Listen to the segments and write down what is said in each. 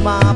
Mama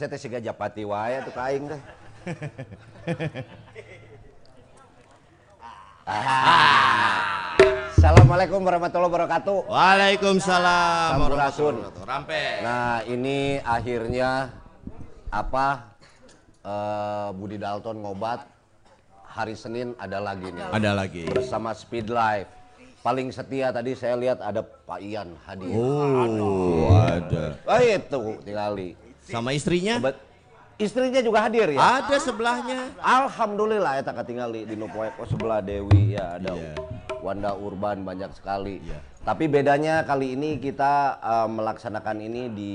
saya teh siga japati wae tuh kaing teh. Ah. Assalamualaikum warahmatullahi wabarakatuh. Waalaikumsalam Sampurasun. warahmatullahi wabarakatuh. Rampe. Nah ini akhirnya apa eh, Budi Dalton ngobat hari Senin ada lagi nih Ada lagi. bersama Speed Life. Paling setia tadi saya lihat ada Pak Ian hadir. Oh, ada. Oh itu tinggali. Sama istrinya? Bet- Istrinya juga hadir ya. Ada sebelahnya. Alhamdulillah ya tak tinggali di Nupoek oh, sebelah Dewi ya ada Iya. Wanda Urban banyak sekali. Iya. Tapi bedanya kali ini kita eh, melaksanakan ini di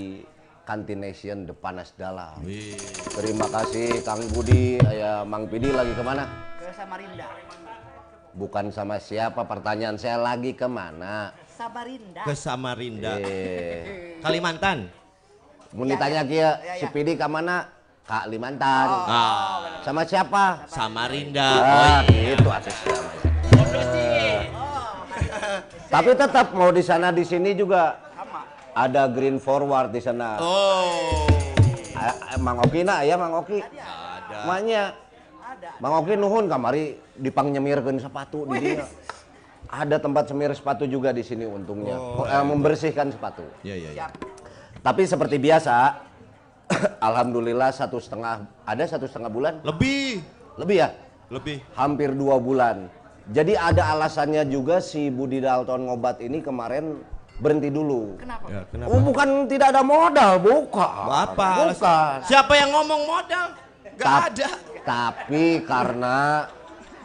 Kantination Depanas Dalam. Wih. Terima kasih Kang Budi, ya Mang Pidi lagi ke mana? ke Samarinda. Bukan sama siapa, pertanyaan saya lagi ke mana? Samarinda. Ke Samarinda. Eh, Kalimantan. Mau ditanya kia, Ya, si ya. Pidi ke mana? Kak Limantan. Ah, Sama siapa? Samarinda. Ah, Oh, iya. gitu atas Tapi tetap mau di sana di sini juga Sama. ada green forward di sana. Oh. Mang Oki na ya Mang Oki. Ada. Maknya Ada. Mang Oki nuhun kamari dipang nyemirkeun sepatu di dia. Ada tempat semir sepatu juga di sini untungnya. Eh, membersihkan sepatu. Iya, iya, iya. Tapi seperti biasa, alhamdulillah satu setengah ada satu setengah bulan Lebih. lebih ya, Lebih. hampir dua bulan. Jadi ada alasannya juga si Budi Dalton ngobat ini kemarin berhenti dulu. Kenapa? Ya, kenapa? Oh bukan tidak ada modal, bukan. Apa? Bukan. Siapa yang ngomong modal? Gak Tap- ada. Tapi karena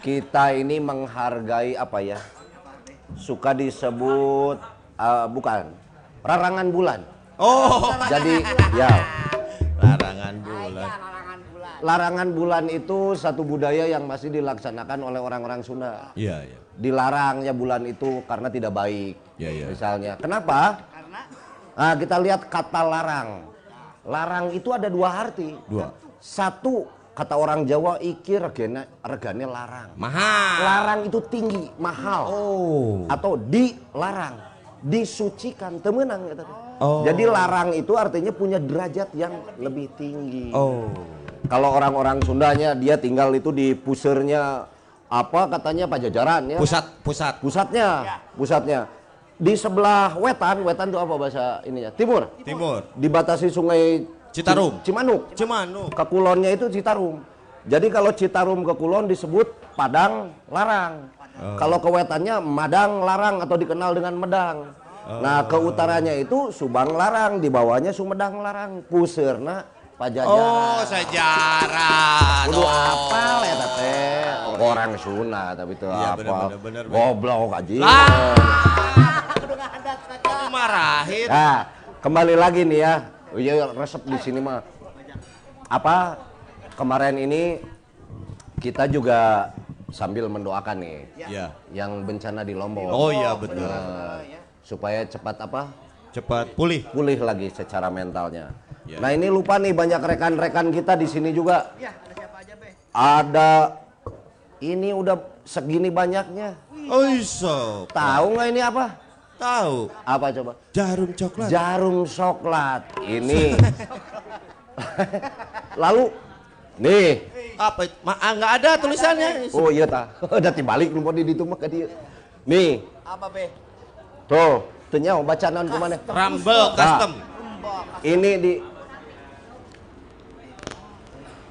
kita ini menghargai apa ya? Suka disebut eh, bukan rarangan bulan. Oh. Jadi ya Larangan bulan. larangan bulan. larangan bulan itu satu budaya yang masih dilaksanakan oleh orang-orang Sunda. Iya, iya. Dilarangnya bulan itu karena tidak baik. Iya, iya. Misalnya, kenapa? Karena Nah, kita lihat kata larang. Larang itu ada dua arti. Dua. Satu kata orang Jawa iki regane regane larang. Mahal. Larang itu tinggi, mahal. Oh. Atau dilarang, disucikan, temenang ya tadi. Oh. Jadi larang itu artinya punya derajat yang lebih tinggi. Oh. Kalau orang-orang Sundanya dia tinggal itu di pusernya apa katanya Pajajaran ya. Pusat, pusat. Pusatnya, pusatnya. Di sebelah wetan, wetan itu apa bahasa ininya? Timur. Timur. Dibatasi sungai Citarum. Ci- Cimanuk. Cemanu. Ke kulonnya itu Citarum. Jadi kalau Citarum ke kulon disebut Padang Larang. Kalau ke wetannya Madang Larang atau dikenal dengan Medang. Nah ke utaranya itu Subang Larang, di bawahnya Sumedang Larang, Puserna Pajajaran. Oh, sejarah. Kudu dong. apal ya teh. Orang Sunda tapi itu Iya, apa? bener, bener, bener, Goblok aja. Lah. Kata. Dimarahin. Nah, kembali lagi nih ya. Oh iya resep di sini mah. Apa kemarin ini kita juga sambil mendoakan nih Iya. yang bencana di Lombok. Oh iya betul. Nah, supaya cepat apa? Cepat pulih. Pulih lagi secara mentalnya. Ya. Nah, ini lupa nih banyak rekan-rekan kita di sini juga. Ya, ada siapa aja, Be? Ada ini udah segini banyaknya. Oh iso. Tahu nggak ini apa? Tahu. Apa coba? Jarum coklat. Jarum coklat. Ini. Lalu nih. Apa? Ma, ah, nggak ada tulisannya. Oh iya ta. Udah dibalik lupa di itu mah ke dia. Nih. Apa, Be? Tuh, tuh nyawa bacaan ke mana? Rumble custom. Ini di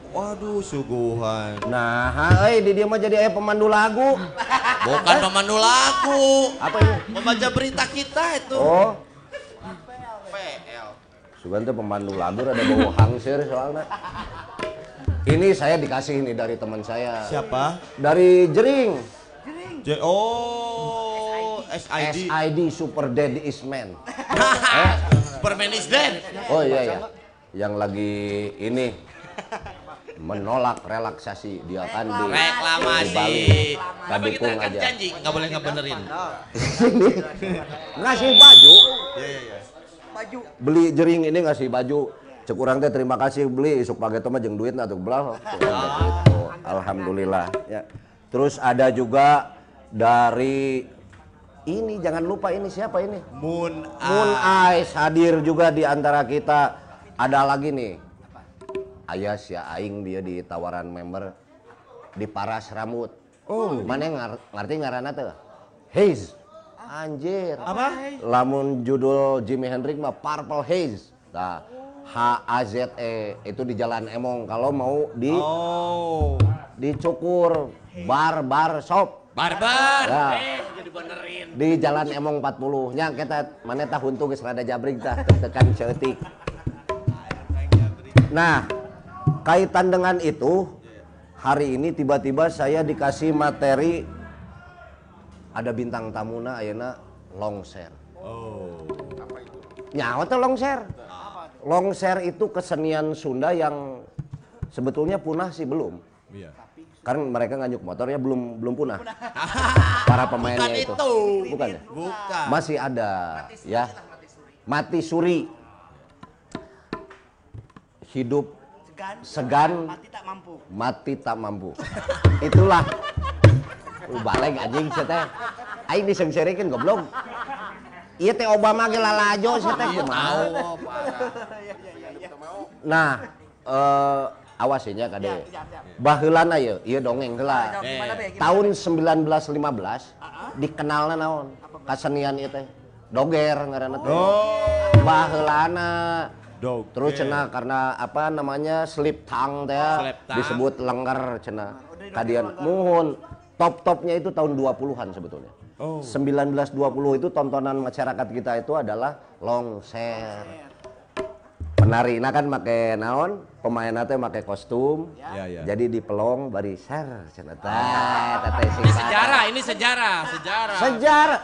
Waduh, suguhan. Nah, hai di dia mah jadi ayah pemandu lagu. Bukan pemandu lagu. Apa ini? Membaca berita kita itu. Oh, PL. Sugan tuh pemandu lagu ada bau hangsir soalnya. Ini saya dikasih ini dari teman saya. Siapa? Dari Jering. J oh, SID. SID Super Daddy is Man. Superman is dead. Oh iya ya. Yang lagi ini menolak relaksasi dia kan di Reklamasi. di Bali. Tapi kita kan aja. janji nggak boleh nggak benerin. Ngasih baju, Iya iya iya. Baju. beli jering ini ngasih baju. Cek urang teh terima kasih beli isuk pagi mah jeung duit atuh belah. Alhamdulillah ya. Terus ada juga dari ini jangan lupa ini siapa ini? Moon Moon. Eyes hadir juga di antara kita. Ada lagi nih. Ayas ya aing dia di tawaran member di Paras Rambut. Oh. Mana yang ngar- ngerti ngaranna teh? Haze. Anjir. Apa? Lamun judul Jimi Hendrix mah Purple Haze. Nah, H A Z E itu di Jalan Emong kalau mau di Oh. dicukur bar bar shop. Barbar. Ya. Eh, jadi benerin. di Jalan Emong 40 nya kita mana tah huntu geus rada jabrik tah tekan seutik. Nah, kaitan dengan itu hari ini tiba-tiba saya dikasih materi ada bintang tamuna ayeuna longser. Oh. Nyawa tuh longser. Longser itu kesenian Sunda yang sebetulnya punah sih belum. Iya. Karena mereka nganyuk motornya belum belum punah. Para pemainnya Bukan itu. itu. Bukan ya? Bukan. Masih ada ya. Mati suri. Hidup Segan. segan Mati tak mampu. mati tak mampu. Itulah. Lu balik anjing saya teh. Aing disengserikeun goblok. Iya teh Obama ge lalajo saya teh kumaha. Nah, eh awas ya kade. Siap, siap. Baheulana ieu, ieu dongeng heula. Jawab gimana, Be? Gimana, Tahun Be? 1915 dikenalna naon? Kasenian ieu teh. Doger ngaranna teh. Oh. Baheulana. Dog. Terus cenah karena apa namanya slip tang teh tang. disebut lengger cenah. Kadian muhun. Top-topnya itu tahun 20-an sebetulnya. Oh. 1920 itu tontonan masyarakat kita itu adalah longser. Penari kan make naon? Pemainna teh make kostum. Ya, ya. Jadi di pelong bari ser cenah teh teteh Ini sejarah, ini sejarah, sejarah. Sejarah.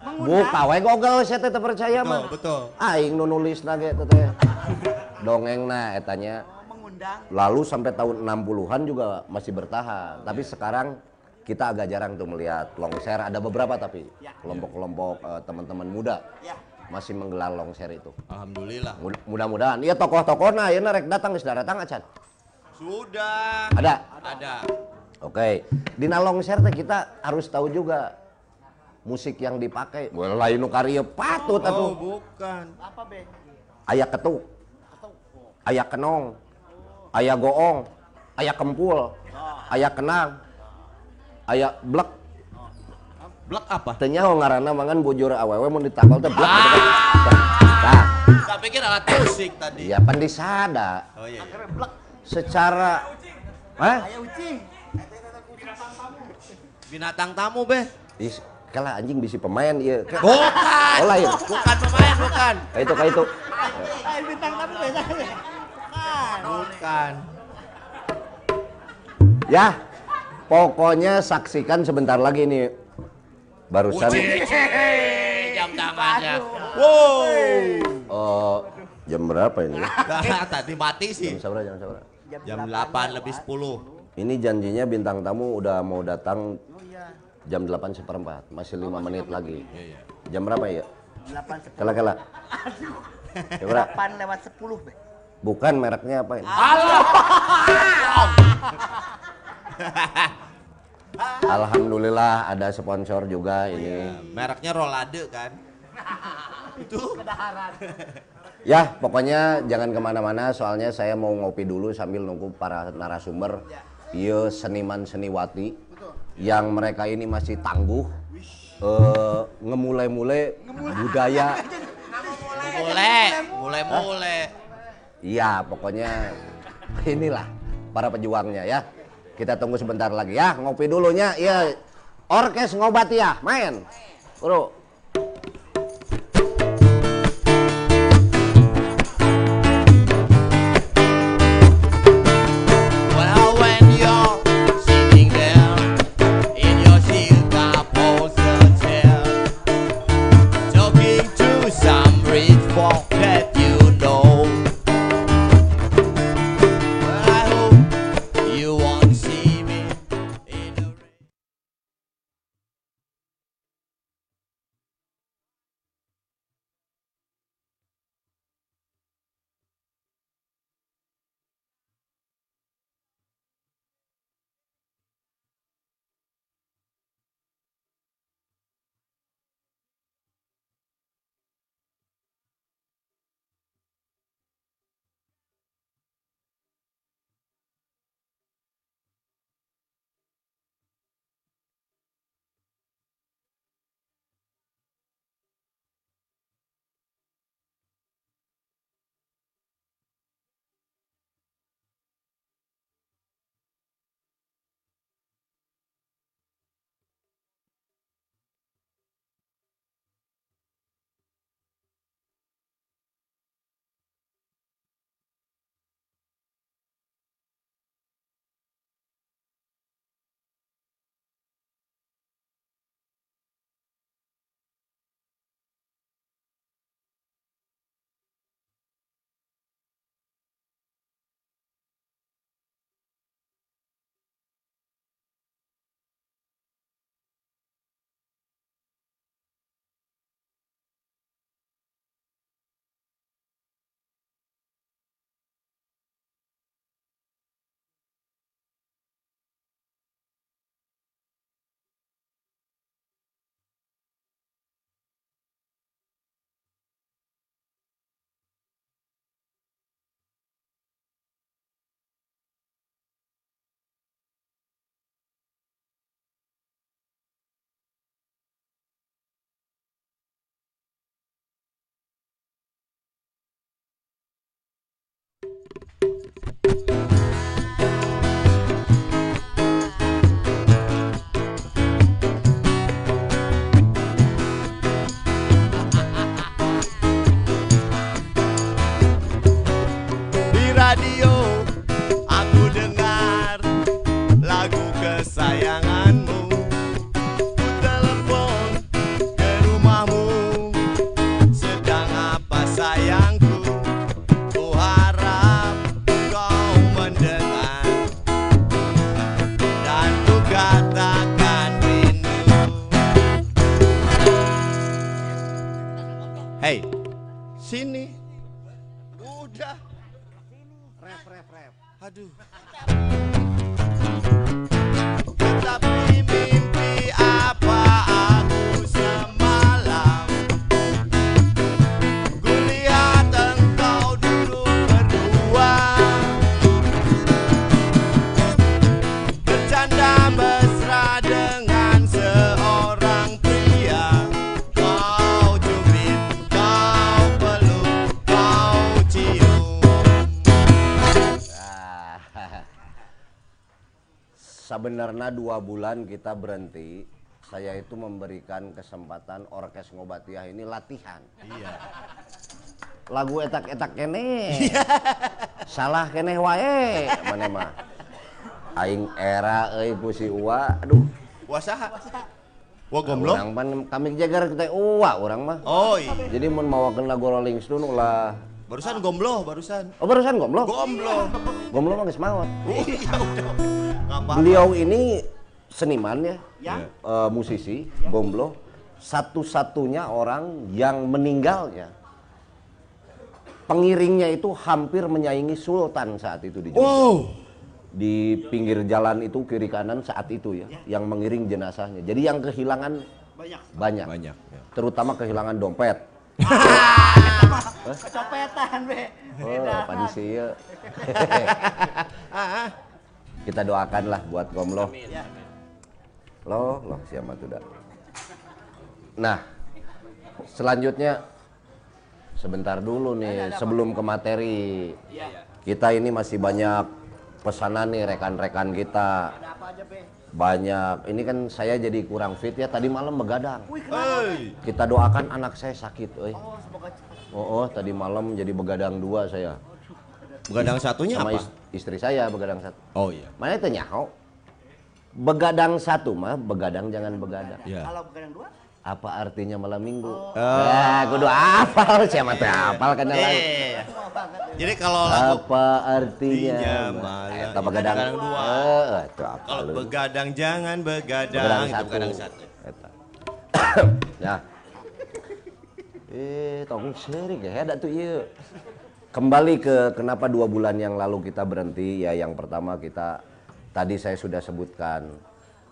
Buka we Google saya teh teu percaya Betul, mah. betul. Aing nu nulis nage teh. Dongengna etanya Mengundang. lalu sampai tahun 60-an juga masih bertahan. Tapi sekarang kita agak jarang tuh melihat longser. Ada beberapa tapi Ya. kelompok-kelompok eh, teman-teman muda Ya. Masih menggelar longser itu. Alhamdulillah. Mud- Mudah-mudahan. Iya tokoh-tokoh nah ya rek datang geus datang acan. Sudah. Ada. Ada. Oke. Di longser teh kita harus tahu juga musik yang dipakai. Well, lain nu karya patut Oh, atuh. bukan. Apa, Be? Aya ketuk. Aya kenong. Aya goong. Aya kempul. Aya kenang. Aya blek. Blek apa? Teu nyaho ngaranna mangan bujur awewe mun ditambal teh blek. Nah, Saya pikir alat musik tadi. iya pan disada. Oh iya. iya. Akhirnya blek. Secara Hah? Ayo ucing. Binatang tamu, Be. Is- kalah anjing bisi pemain iya. Bukan. Oh lain. Bukan pemain, bukan. Kayak itu kayak itu. Kayak bintang tamu beda. Kan. Bukan. Ya, pokoknya saksikan sebentar lagi nih. Barusan jam tangannya. Wow. eh, jam berapa ini? Tadi mati sih. Jam berapa? Jam berapa? Jam 8 lebih 10. Ini janjinya bintang tamu udah mau datang Oh iya. jam 8 seperempat, masih lima menit lagi. Iya, iya. Jam berapa ya? 8 10. Kala kala. Jam berapa? 8 lewat 10, Be. Bukan mereknya apa ini? Alhamdulillah ada sponsor juga ini. Mereknya Rolade kan? Itu Ya pokoknya jangan ke mana-mana soalnya saya mau ngopi dulu sambil nunggu para narasumber. Iya seniman seniwati yang mereka ini masih tangguh eh, ngemulai-mulai budaya. mulai, mulai, mulai. Iya pokoknya inilah para pejuangnya ya. Kita tunggu sebentar lagi ya ngopi dulunya. Iya orkes ngobati ya main. Bro. Sebenarnya dua bulan kita berhenti saya itu memberikan kesempatan orkes ngobatiah ini latihan. Iya. Lagu etak-etak kene. Salah kene wae mana mah. Aing era euy pusi uwa. Aduh, Wasaha. Wah gomblo. urang pan kami jagar kita uwa urang mah. Oh iya. Jadi mun mawakeun lagu Rolling Stone ulah Barusan gomblo, barusan. Oh barusan gomblo? Gomblo. Gomblo mah geus maot. Iya udah. Ngapa? Beliau ini seniman ya, Yang? eh, musisi, gomblo, satu-satunya orang yang meninggalnya. Pengiringnya itu hampir menyaingi Sultan saat itu di Jogja. Wow. Di pinggir jalan itu kiri kanan saat itu ya, yang mengiring jenazahnya. Jadi yang kehilangan Banyak. banyak, Banyak. ya. terutama kehilangan dompet. Kecopetan, be. Oh, padi sih ya. Kita doakanlah buat Gomlo. Loh, loh siapa tuh dah. Nah, selanjutnya sebentar dulu nih sebelum ke materi. Kita ini masih banyak pesanan nih rekan-rekan kita. Ada apa aja, be? Banyak. Ini kan saya jadi kurang fit ya tadi malam begadang. Wih. Kita doakan anak saya sakit, euy. Oh, semoga. Oh, oh, tadi malam jadi begadang dua saya. Begadang satunya Sama apa? is- istri saya begadang satu. Oh iya. Mana itu nyaho? Begadang satu mah, begadang jangan begadang. Iya. Kalau begadang dua? Apa artinya malam minggu? Oh. Ya, kudu hafal siapa teh hafal kan lagu. Eh. Jadi kalau lagu Apa artinya? Malam- Eta begadang begadang dua. Eh, itu apa kalau lu? begadang jangan begadang, Begadang itu satu. begadang satu. Eta. ya. Eh, tong seri heda tuh ieu. Kembali ke kenapa dua bulan yang lalu kita berhenti ya yang pertama kita tadi saya sudah sebutkan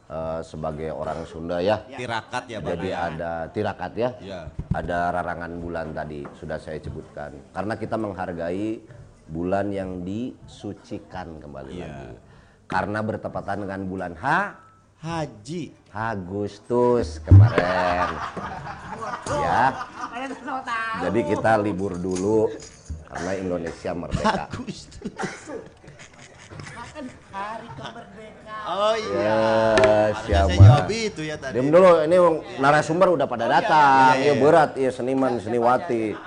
eh, sebagai orang Sunda ya. Tirakat ya. Jadi ada tirakat ya. Iya. Ada rarangan bulan tadi sudah saya sebutkan. Karena kita menghargai bulan yang disucikan kembali Iya. lagi. Karena bertepatan dengan bulan H Haji. Agustus kemarin. ya. Jadi kita libur dulu karena Indonesia merdeka. Kan hari kemerdekaan. Oh iya. Ya, siapa? saya jawab itu ya tadi. Diam dulu, ini narasumber udah pada datang. iya, Iya iya. berat, iya seniman, seniwati.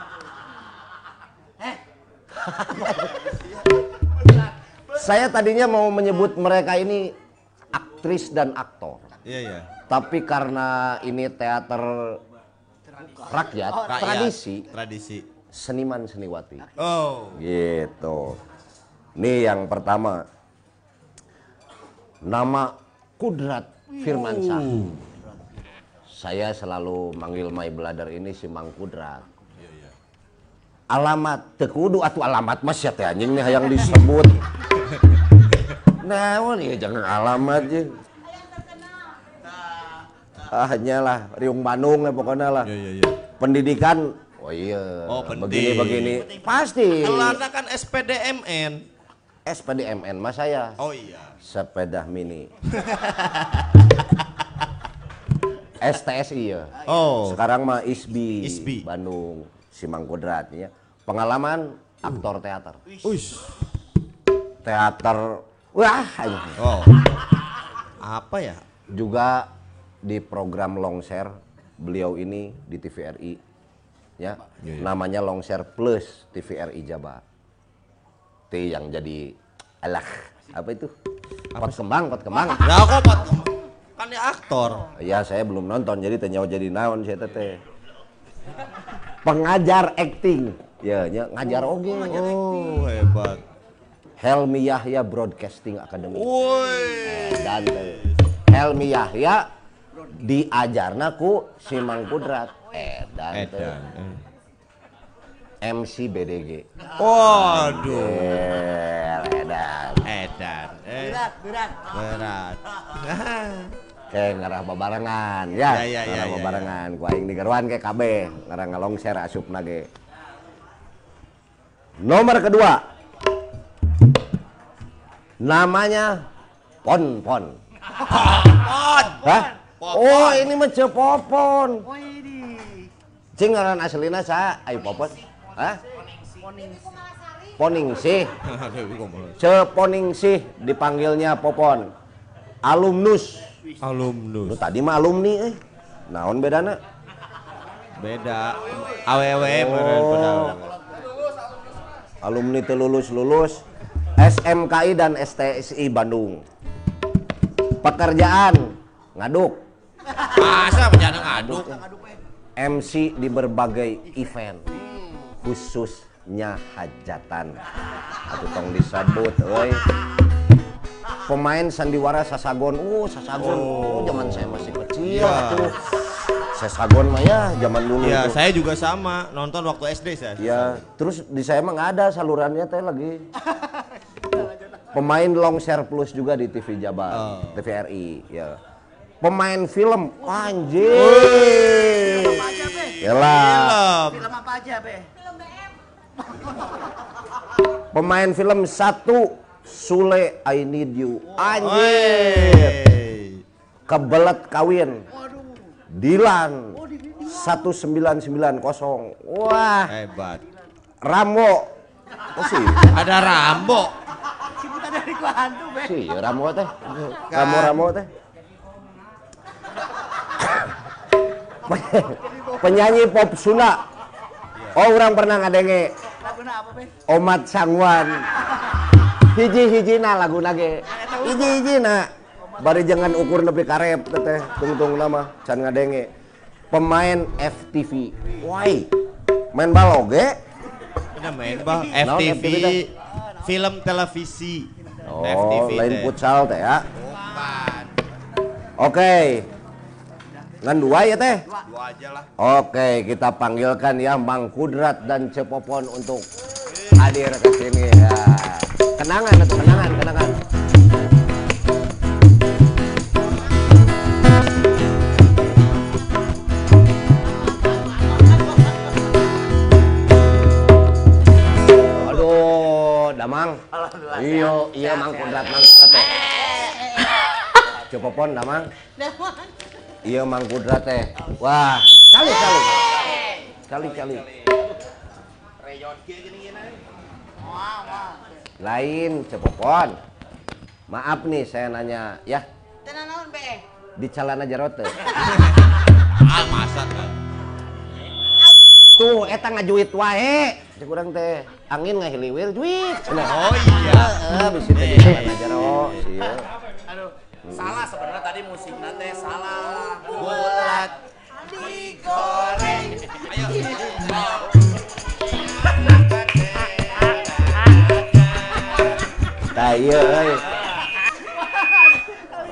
Saya tadinya mau menyebut mereka ini aktris dan aktor. Iya iya. Tapi karena ini teater rakyat, Rakyat. tradisi, Tradisi. seniman seniwati. Oh. Gitu. Nih yang pertama. Nama Kudrat Firmansyah. Saya selalu manggil my brother ini si Mang Kudrat. Alamat tekudu atau alamat mas ya teh anjing nih yang disebut. Nah, ya jangan alamat ya. Ah, hanyalah Riung Bandung lah pokoknya lah. Iya iya iya. Pendidikan, oh iya, Oh, penting. begini-begini. Pasti. Elana kan SPDMN. SPDMN mas saya Oh iya. sepeda mini STSI ya Oh. sekarang mah ISBI, ISBI. Bandung Simang Kodrat ya pengalaman aktor teater Ush. teater wah anjing. Oh. Apa ya? juga di program Longshare beliau ini di TVRI ya Iya, iya. namanya Longshare Plus TVRI Jabar T yang jadi alah apa itu pot kembang pot kembang Lah kok Pak? kan dia aktor. Ya saya belum nonton jadi tanya jadi naon saya teh. Pengajar acting. Ya, nya ngajar oge. Oh, hebat. Helmi Yahya Broadcasting Academy. Woi. Dan teh, Helmi Yahya diajarna ku si Mang Kudrat. Edan. teh. Edan. eh. MC BDG. Waduh. Eh, Edan. Edan. Eh, Berat, berat. berat. Kayak ngarah babarengan ya. Ya, ya, ya, ngarah ya, babarengan. Ku aing di Garwan kayak KB. Ngarah ngalongser asupna ge. Nomor kedua. Namanya Pon Pon. Pon. Hah? Popon. Oh, ini mah Cepopon. Oh ini. Cing ngaran aslina sa ai Popon. Hah? Poningsih. Ceponingsih dipanggilnya Popon. Alumnus Lu Alumnus. tadi mah alumni euy. Naon bedana? Beda. AWW Oh. Alumni teu lulus-lulus SMKI dan STSI Bandung. Pekerjaan ngaduk, Masa penjana ngaduk. MC di berbagai event. Khususnya hajatan. Atuh tong disebut euy. Pemain sandiwara Sasagon. Uh, Sasagon. Oh, zaman saya masih kecil Iya. atuh. Sasagon mah ya zaman dulu. Ya, tuh. saya juga sama nonton waktu SD saya. Ya, terus di saya mah nggak ada salurannya teh lagi. Pemain long share plus juga di TV Jabar, Oh. TVRI, ya. Pemain film, anjir. Apa aja, Be? Yalah. Film. Film apa aja, Be? Pemain film satu, Sule I Need You, anjir. Kebelet kawin, Waduh. Dilan, Oh, di video. 1990. Wah, Hebat. Rambo. Oh sih, Ada Rambo. Gua hantu, Be. sih Rambo teh. Rambo Rambo teh. Penyanyi pop Sunda. Oh, orang pernah ngadenge Laguna apa, Be? Omat Sangwan. Hiji-hijina lagu nage. Hiji-hijina. Bari jangan ukur nepi karep teteh. Tungtung nama can ngadenge. Pemain FTV. Why? Main bal oge? Ada main. Naon FTV. Film televisi. Oh, FTV lain teh. futsal teh ya. Bukan. Oke. Ngan dua ya teh? Dua aja lah. Oke, kita panggilkan ya Mang Kudrat dan Cepopon untuk hadir ke sini ya. Kenangan atau kenangan, kenangan. Aduh, Damang. Iya, iya Mang Kudrat, Mang Kudrat. teh. Cepopon, Damang. Iya Mang Kudrat teh. Wah, kali kali. Kali kali. Lain cepopon. Maaf nih saya nanya ya Tenan naon, Be? di celana jarot teh. Ah masa. Tuh eta ngajuit wae. Cek teh angin ngahiliwir. Cenah. Oh iya. Heeh, bisi teh di jarot. Iya. Aduh, salah sebenarnya tadi musiknya teh salah. Bulat digoreng. Ayo. Euy.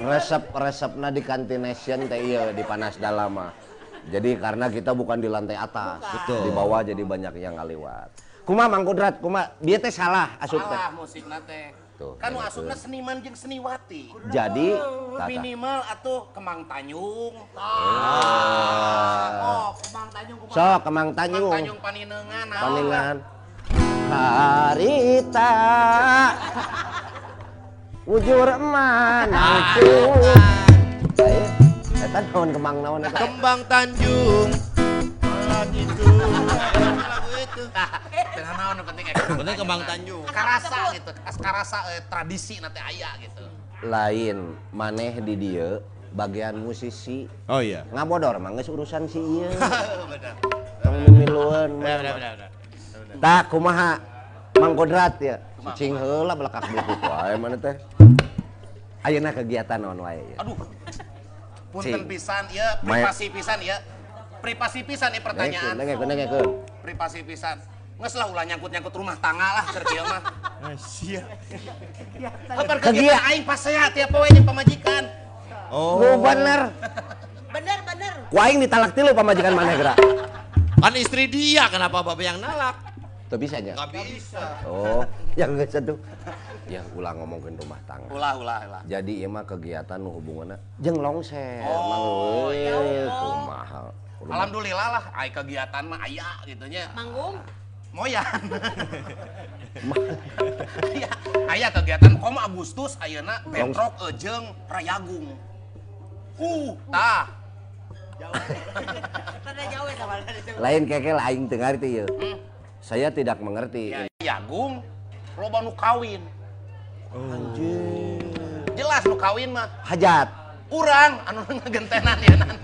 Resep-resepna di kantin nation teh ieu di panas dalam mah. Jadi karena kita bukan di lantai atas, Betul. di bawah jadi banyak yang ngaliwat. Kuma Mang Kudrat, kuma dia teh salah asup teh. Salah musiknya teh. Tuh, Kan nu asupna seniman jeung seniwati. Jadi tata. Minimal atuh Kemang Tanyung. Ah. Oh, Kemang Tanyung kumaha? Sok Kemang Kemang Tanjung. Tanyung paninengan. naon Paningan. Harita Ujur mana Ayo, eta naon kemang naon eta? Kembang Tanjung. Malah itu. Lagu itu. Teu naon penting kayak Bener Kembang Tanjung. karasa gitu. As karasa eh, tradisi nanti aya gitu. Lain maneh di dieu bagian musisi Oh iya. ngabodor mah geus urusan si ieu. Bener. Tong mimilueun. Bener bener bener. Tak kumaha Mang Kodrat ya. Cicing heula belakak belakuk wae mana teh. Ayeuna kegiatan naon wae ya. Aduh. Punten pisan ya, privasi pisan ya. Privasi pisan nih pertanyaan. Nengekeun, nengekeun. Privasi pisan. Nges lah ulah nyangkut-nyangkut rumah tangga lah keur kieu mah. Ah, Sia. Kapan Kegiatan. aing pas saya tiap poe jeung pamajikan. Oh. Nu bener. Bener, bener. Ku aing ditalak tilu pamajikan maneh geura. Kan istri dia kenapa bapak yang nalak? Tuh bisa nya. Gak bisa. Oh, yang geus tuh. Ya ulah ngomongin rumah tangga. Ulah ulah ulah. Jadi ieu mah kegiatan nu hubunganna jeung longser. Oh, Mang ya Allah. kumaha. Rumah- Alhamdulillah lah, ai kegiatan mah aya gitu nya. Manggung. Moyan. Aya, aya kegiatan kom Agustus ayeuna Petrok jeung Rayagung. Uh, tah. Jauh ya. Lain keke aing teu ngarti ieu. Hmm. Saya tidak mengerti. Ya, Rayagung loba nu kawin. Anjir. Jelas nu kawin mah. Hajat. Urang anu ngegentenan ya nana.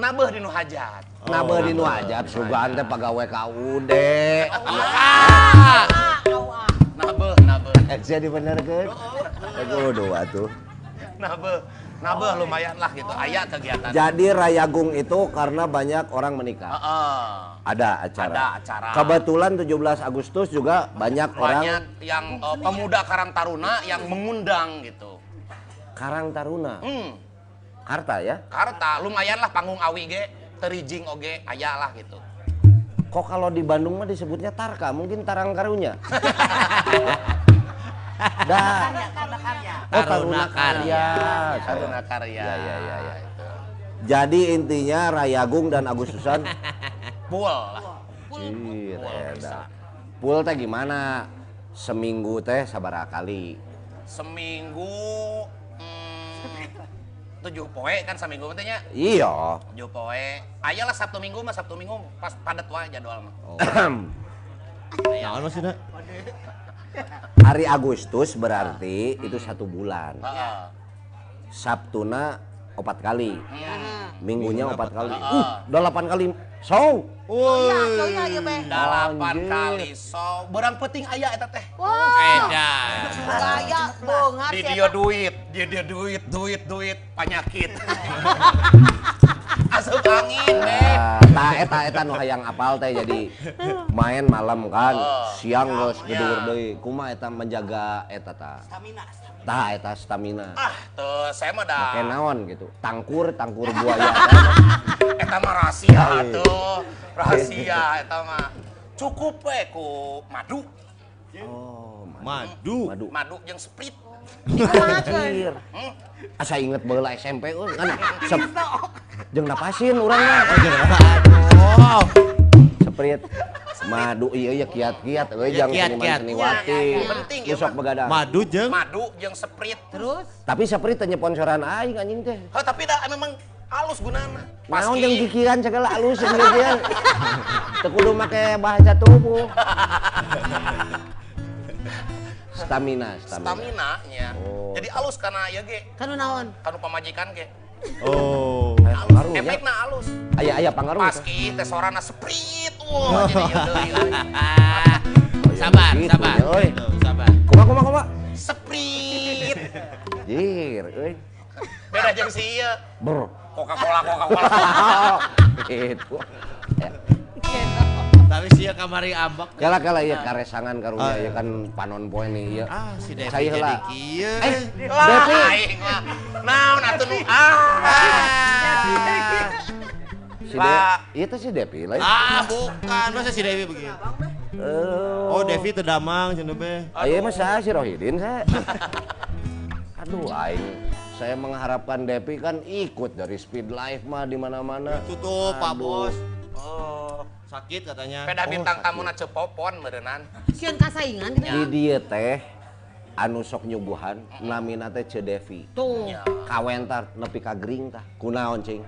Nabeh di nu hajat. Nabeh di nu hajat sugan teh pagawe KUD. Nabeh, nabeh. Saya dibenerkeun. Kudu atuh. Nabeh. Nabeh lumayan lah gitu. Aya kegiatan. Jadi Rayagung itu karena banyak orang menikah. Heeh. Ada acara. Ada acara. Kebetulan 17 Agustus juga banyak, orang Banyak yang eh, pemuda Karang Taruna yang mengundang gitu. Karang Taruna. Hmm. Harta ya. Karta lumayan lah panggung awi ge, terijing oge aya lah gitu. Kok kalau di Bandung mah disebutnya Tarka, mungkin Tarang Karunya. Dah. Oh, Taruna Karya. Taruna Karya. Ya, ya, ya, ya. Itu. Jadi intinya Rayagung dan Agustusan Pul lah. Cir, Pul bisa. Pul teh gimana? Seminggu teh sabar kali. Seminggu hmm, tujuh poe kan seminggu katanya Iya. tujuh poe ayolah sabtu minggu mah sabtu minggu pas padat wae jadwal mah Naon maksudnya? Hari Agustus berarti itu satu bulan. Heeh. Sabtuna opat kali. Minggunya Minggunya opat opat kali. Uh, delapan kali. So, Woi. delapan Anjir. kali so berang penting aya eta teh edan gaya banget di sih, dia duit dia dia duit duit duit penyakit asup angin deh Ah, ta eta eta nu hayang apal teh jadi main malam kan. Oh. Siang geus Ya. gedur deui. Kumaha eta menjaga eta ta? Stamina. Tah eta stamina. ah tuh saya mah dah naon gitu. Tangkur, tangkur buaya. eta mah rahasia tuh rahasia eta mah cukup we ku madu oh, Madu. madu. madu jeung sprit Anjir. Asa inget baheula SMP euy kan. Sep, jeung napasin urang mah. Oh. Seprit. Madu iya iya kiat-kiat euy Iya, jang kiat-kiat. seniman seniwati. Penting ya, Pak. begadang. Madu jeung madu jeung sprit Terus? Tapi seprit teh sponsoran aing anjing teh. Heh, tapi dah memang halus gunana Naon jeung pikiran segala alus jeung dia. Teu kudu make bahasa tubuh. Stamina, stamina. stamina nya Oh. jadi halus karena ya ge Kan naon? kanu pamajikan ge Oh. Pengaruh ya. efekna halus Aya aya pengaruh. pas teh. ki teh sorana sprit wah jadi ieu deui euy. Sabar, Gitu, sabar. ya, euy. Tuh, Sabar. Kumaha kumaha kumaha? sprit Jir, euy. beda jeung si ieu Ber. Coca-Cola Coca-Cola Gitu. Tapi sih kamari ambak. Kala kala ya karesangan karunya Ah, ya iya. kan panon poe nih ya. Ah, si Devi Saya jadi kieu. Eh, Devi. naon atuh nu ah Si De, Pak. iya tuh si Devi lah. Ah, bukan. Masa si Devi begitu? Oh, Oh, Devi teu damang cenah be. Ayo mas saya si Rohidin saya. Aduh, aing. Saya mengharapkan Devi kan ikut dari Speed Life mah di mana-mana. Itu tuh Pak. Bos. oh Sakit katanya. peda Oh, bintang sakit. tamuna cepopon meureunnan Sieun kasaingan Di gitu. dia teh anu sok nyuguhan namina teh Ce Devi. Tuh. Ya. Kawentar nepi ka gering tah. Kunaon cing?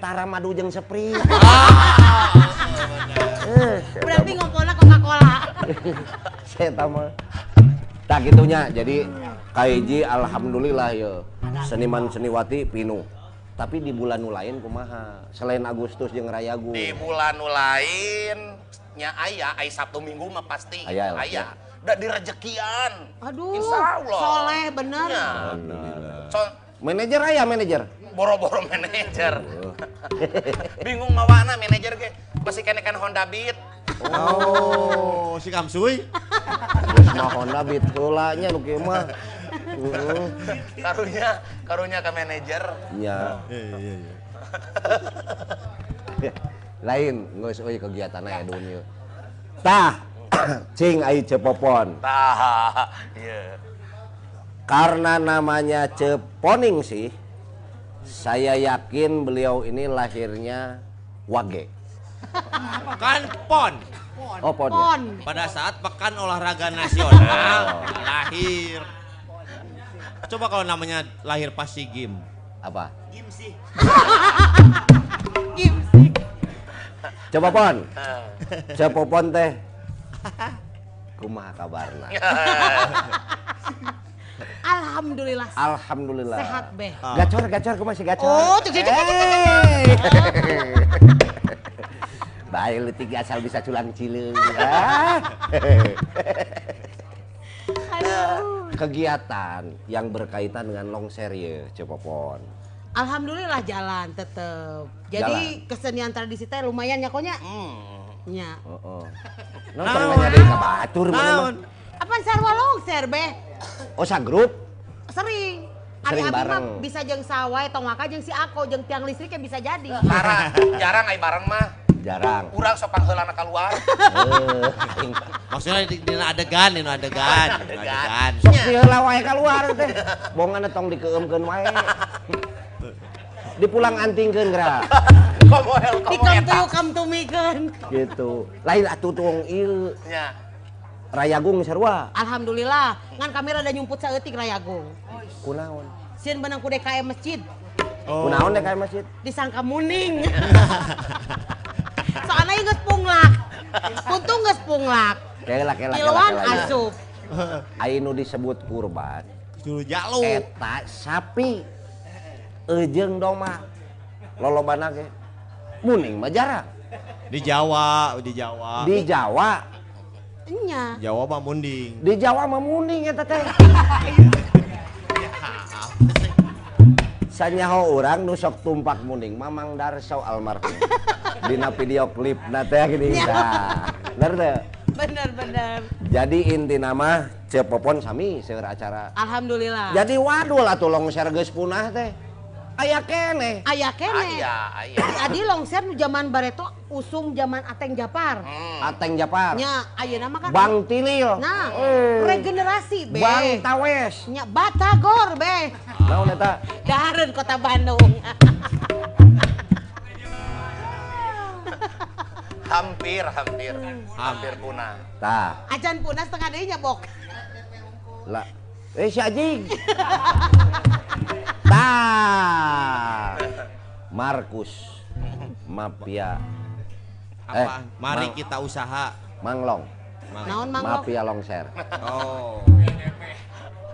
Tara madu jeung seprit. Eh, Berarti ngumpulna Coca-Cola. saya mah tak gitunya jadi kaiji alhamdulillah ya seniman seniwati pinu tapi di bulan lain kumaha selain Agustus jeung Rayagung di bulan lain nya aya ai Sabtu Minggu mah pasti Aya lah, aya ya. da di rejekian Aduh. Insya Allah. Soleh bener. Ya. Benar. so manajer aya manajer boro-boro manajer bingung mawana manajer ge masih kene kan Honda Beat Oh, si Kamsuy. geus mah Honda Beat heula nya nu kieu mah Heeh. karunya karunya ke manajer nya Iya, iya, iya. lain geus euy kegiatanna edun ieu tah cing ai cepopon tah iya Karena namanya Ceponing sih, saya yakin beliau ini lahirnya Wage. Kan pon. Oh, pon ya? Pon. Pada saat Pekan Olahraga Nasional lahir. Coba kalau namanya lahir pas SEA Games. Apa? Gimsi. Gimsi. Coba pon. Cepopon teh. Kumaha kabarna? Alhamdulillah. Alhamdulillah. Sehat, Beh. Gacor, gacor, aku masih gacor. Oh, cek, cek, cek, cek, cek, Hey. Baik, letik asal bisa culang cileung. Aduh. Kegiatan yang berkaitan dengan longser ya, Cepopon. Alhamdulillah jalan tetep. Jadi kesenian tradisi teh lumayan ya konya. Nya. Heeh. Nah, pernah dari ka batur mana mah? Naon? Apaan sarwa longser, Beh? Oh, sa grup. Sering. Sering Ari abi mah bareng. bisa jeung sawai tong maka jeung si Ako jeung tiang listriknya bisa jadi. Tara, jarang ai bareng mah. Jarang. Urang sok pangheulana keluar. Eh, Maksudnya di, di adegan, di adegan, di adegan. sok heula wae keluar teh. Bongan tong dikeumkeun wae. Dipulang antingkeun geura. Komohel Di komo kam eta. tuh kam tumikeun. Gitu. Lain atuh tong ieu Nya. Rayagung sarua. Alhamdulillah, ngan kami rada nyumput saeutik rayagung. Kunaon? Sieun benang ku DKM masjid Kunaon deh kayak masjid? disangka muning. Soalnya geus punglak. Untung geus punglak. Kela kela kela Kiloan asup. Ainu disebut kurban. Dulu jalu. Eta sapi. Ejeung dong mah. Lolobana ge. Muning mah jarang. Di Jawa, di Jawa. Di Jawa, Nya. Jawa mah munding. di Jawa mah muning eta teh. Sanyaho urang nu sok tumpak muning Mamang Darso almarhum. Dina video klip na teh gini. Nah, bener teu? Bener bener. Jadi inti nama Cepopon sami seueur acara. Alhamdulillah. Jadi waduh lah tuh longser geus punah teh. Aya kene. Aya kene. Aya, aya. Di adi longser nu zaman bareto usum zaman Ateng Japar. Ateng Japar. Nya ayeuna mah kan Bang Tilil. Nah, Eh. regenerasi be. Bang Tawes. Nya Batagor be. Naon eta? Dahareun kota Bandung. Hampir, hampir. Hampir punah. Tah, Acan punah setengah deui nya bok. lah. Eh si Ajing. Tah. Markus. Mafia Apa? Eh, Mari Mang- kita usaha. Manglong. Naon manglo? Mafia longser. Oh.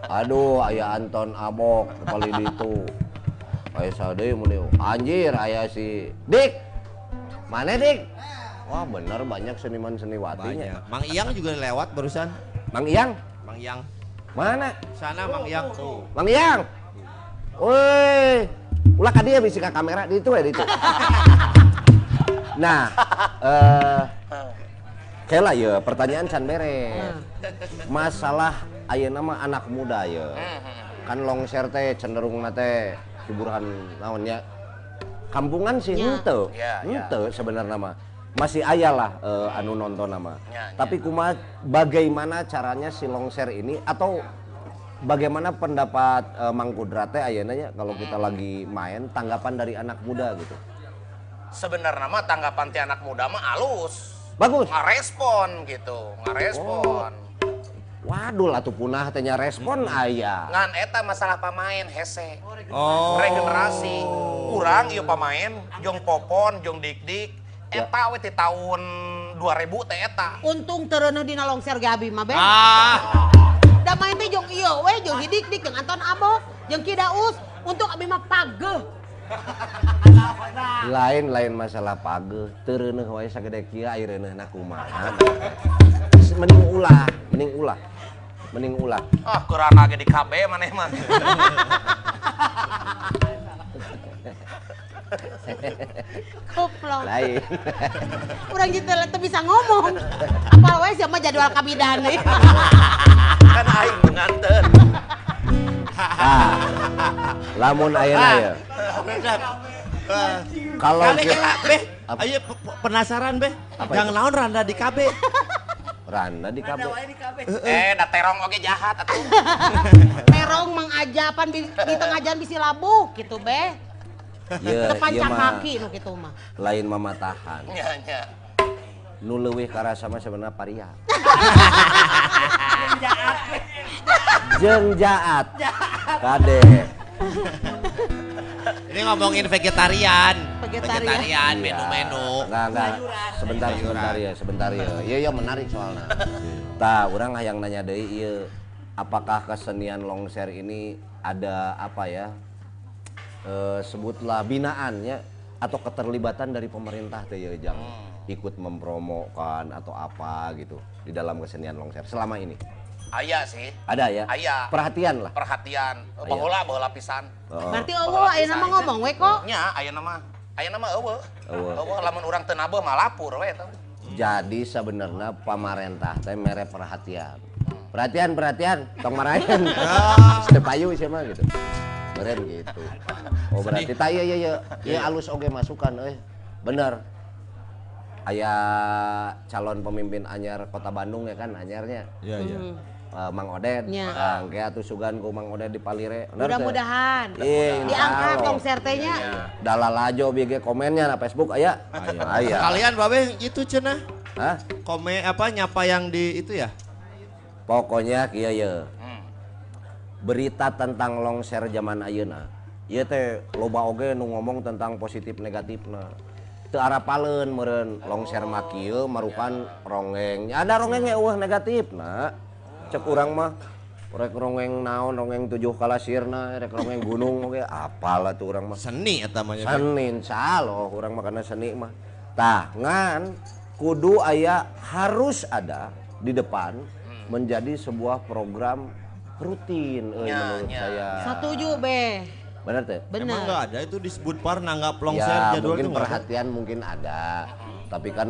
Aduh, aya Anton Abok kepali ditu. Aya sadeu muni. Anjir, aya si Dik. Mana Dik? Wah, bener banyak seniman seniwatinya. Banyak. Mang Iyang juga lewat barusan. Mang Iyang, Mang Iyang. Mana? Sana Mang Iyang tuh. Mang Iyang. Woi, ulah ka dia bisi ka kamera di itu ya di itu. Nah, eh kela ya pertanyaan can beres. Masalah ayeuna mah anak muda ya. Kan longser teh cenderung teh hiburan naonnya kampungan sih Ya. henteu. Ya, ya. Sebenarnya mah. Masih aya lah eh, anu nonton nama. Ya, Tapi kuma bagaimana caranya si longser ini atau bagaimana pendapat eh, Mang Kudrat teh ayeuna nya kalau kita lagi main tanggapan dari anak muda gitu. Sebenarnya mah tanggapan ti anak muda mah alus. Bagus. Ngarespon gitu, ngarespon. Waduh lah tuh punah tehnya respon aya. Ngan eta masalah pamain hese. Oh. Regenerasi. Urang ieu pamain jong popon, jong dik-dik. Eta we ti tahun 2000 teh eta. Untung teureuneuh dina longser ge abi mah be. Ah. Da main teh jeung ieu we jeung Hidik-dik jeung Anton Abok jeung Kidaus. Untung abi mah pageuh. Lain lain masalah pageuh, teureuneuh wae sagede kieu aireuneuhna kumaha. Mending ulah, mending ulah. Mending ulah. Ah, kurang ge di KB maneh mah. Goblok. Lain. Urang gitu teu bisa ngomong. Apal we siapa jadwal kabidan nih. kan aing nu nganten. Ah, lamun ayeuna ya. Kalau Kali kita eh, Beh, Apa? ayo pe- pe- penasaran Beh. Yang naon randa di KB. Randa di KB. Eh, da terong oge jahat atuh. Terong mang ajapan di, di tengah jalan bisi labuh gitu be. Ieu mah kaki nu kitu mah. lain mamatahan. Nya nya. Nu leuwih karasa mah sebenarnya paria. Jeung jaat. Kade. Ini ngomongin vegetarian. Vegetarian. menu-menu. Enggak, enggak. Sebentar, sebentar ya, sebentar ya. Iya, iya menarik soalnya. Tah, urang hayang nanya deui ieu. apakah kesenian longser ini ada apa ya? Eh, sebutlah binaannya atau keterlibatan dari pemerintah teh ya Jang ikut mempromokan atau apa gitu di dalam kesenian longser selama ini Aya sih. ada ya Aya. perhatian lah Perhatian. Baheula baheula pisan. Berarti eueuh aya nama ngomong we kok. Nya aya nama aya nama eueuh. Eueuh. Eueuh lamun urang teu nabeuh mah lapor we jadi sebenarnya pemerintah teh mere perhatian perhatian perhatian tong marahin sepayu sih mah gitu keren gitu. Oh berarti tak iya iya. Iya iya. alus oge masukan eh. Bener. Aya calon pemimpin anyar kota Bandung ya kan anyarnya? Iya, iya. Eh, Mang Odet. Nah, kayak atusugan ku Mang Odet di Palire. Teh? Mudah-mudahan. Iya, diangkat insya dong Allah. sertenya. dalal aja BG komennya na Facebook aya. Aya. Kalian babe itu cenah Hah? kome apa nyapa yang di itu ya? pokoknya kia ya berita tentang longser zaman ayeuna. Ieu teh loba oge nu ngomong tentang positif negatifna. Teu arapaleun meureun longser mah kieu marukan rongeng. Ada rongeng ge eueuh negatifna. Cek urang mah rek rongeng naon rongeng tujuh kalasirna rek rongeng gunung oge apalah tuh urang mah. Seni eta mah nya. seni insyaallah urang mah kana seni mah. Tah ngan kudu aya harus ada di depan menjadi sebuah program rutin Nya, menurut nya. saya Setuju be. bener teh Emang Bener. enggak ada itu disebut par nanggap longser ya jadwal mungkin itu nggak ada? perhatian mungkin ada tapi kan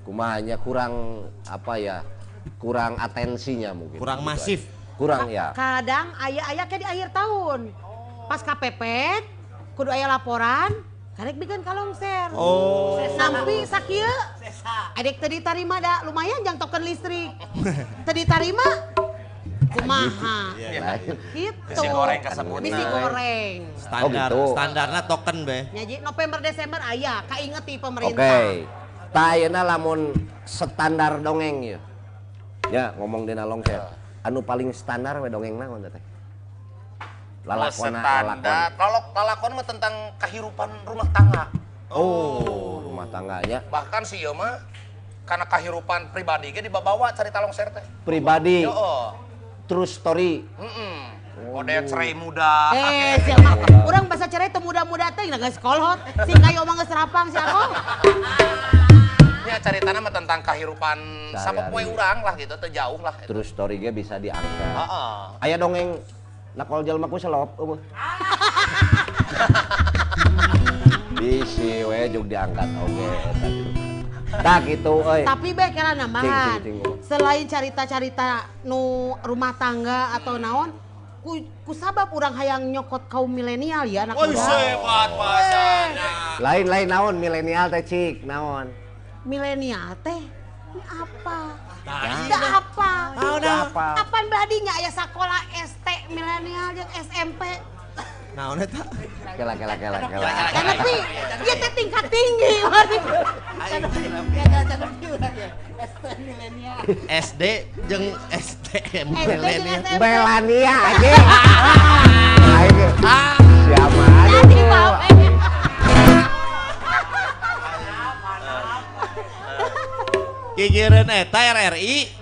kumahanya kurang apa ya kurang atensinya mungkin Kurang Gitu masif. aja. kurang ya Kadang ayah-ayah kayak di akhir tahun. Pas KPP, kudu aya laporan, karek bikin kalongser. Oh. Sampai sakieu adek tadi tarima da lumayan jang token listrik. Tadi tarima kumaha. Nah, Gitu. Bisi goreng kasebutna. Bisi goreng. Standar, Oh, gitu. standarnya token be. Nyaji November Desember ayah kaingeti Oke. pemerintah. Tak ayeuna lamun standar dongeng ya. Ya, ngomong dina longser. Anu paling standar we dongeng naon teh? Lalakon. standar. Kalau lalakon mah tentang kehidupan rumah tangga. Oh, rumah tangganya Bahkan sih ya mah karena kehidupan pribadi ge dibawa cerita longser teh. pribadi, Yo. True story. Heeh. Odet cerai muda. Eh, siapa? Orang bahasa cerai teu muda-muda teh nggak sekolot. Sing kayu omong geus rapang si aku. Ya ceritanya mah tentang kehidupan sama poe urang lah gitu, teu jauh lah. True story ge bisa diangkat. Heeh. Aya dongeng nakol jalma ku selop eueuh. Bisi we jug diangkat oge eta Tah gitu euy. Tapi be kira nambahan. Selain carita-carita nu rumah tangga atau naon, ku, ku sabab orang hayang nyokot kaum milenial ya anak muda. Lain-lain naon milenial teh cik naon. Milenial teh apa? Nah, Tidak apa? Apa? Apaan badinya aya sekolah ST milenial yang SMP? Naon eta? Kela kela kela kela. Kan tapi dia teh tingkat tinggi. SD jeung STM SD jeung milenial. SMP. Belania aja. Siapa eh. Gigireun eta RRI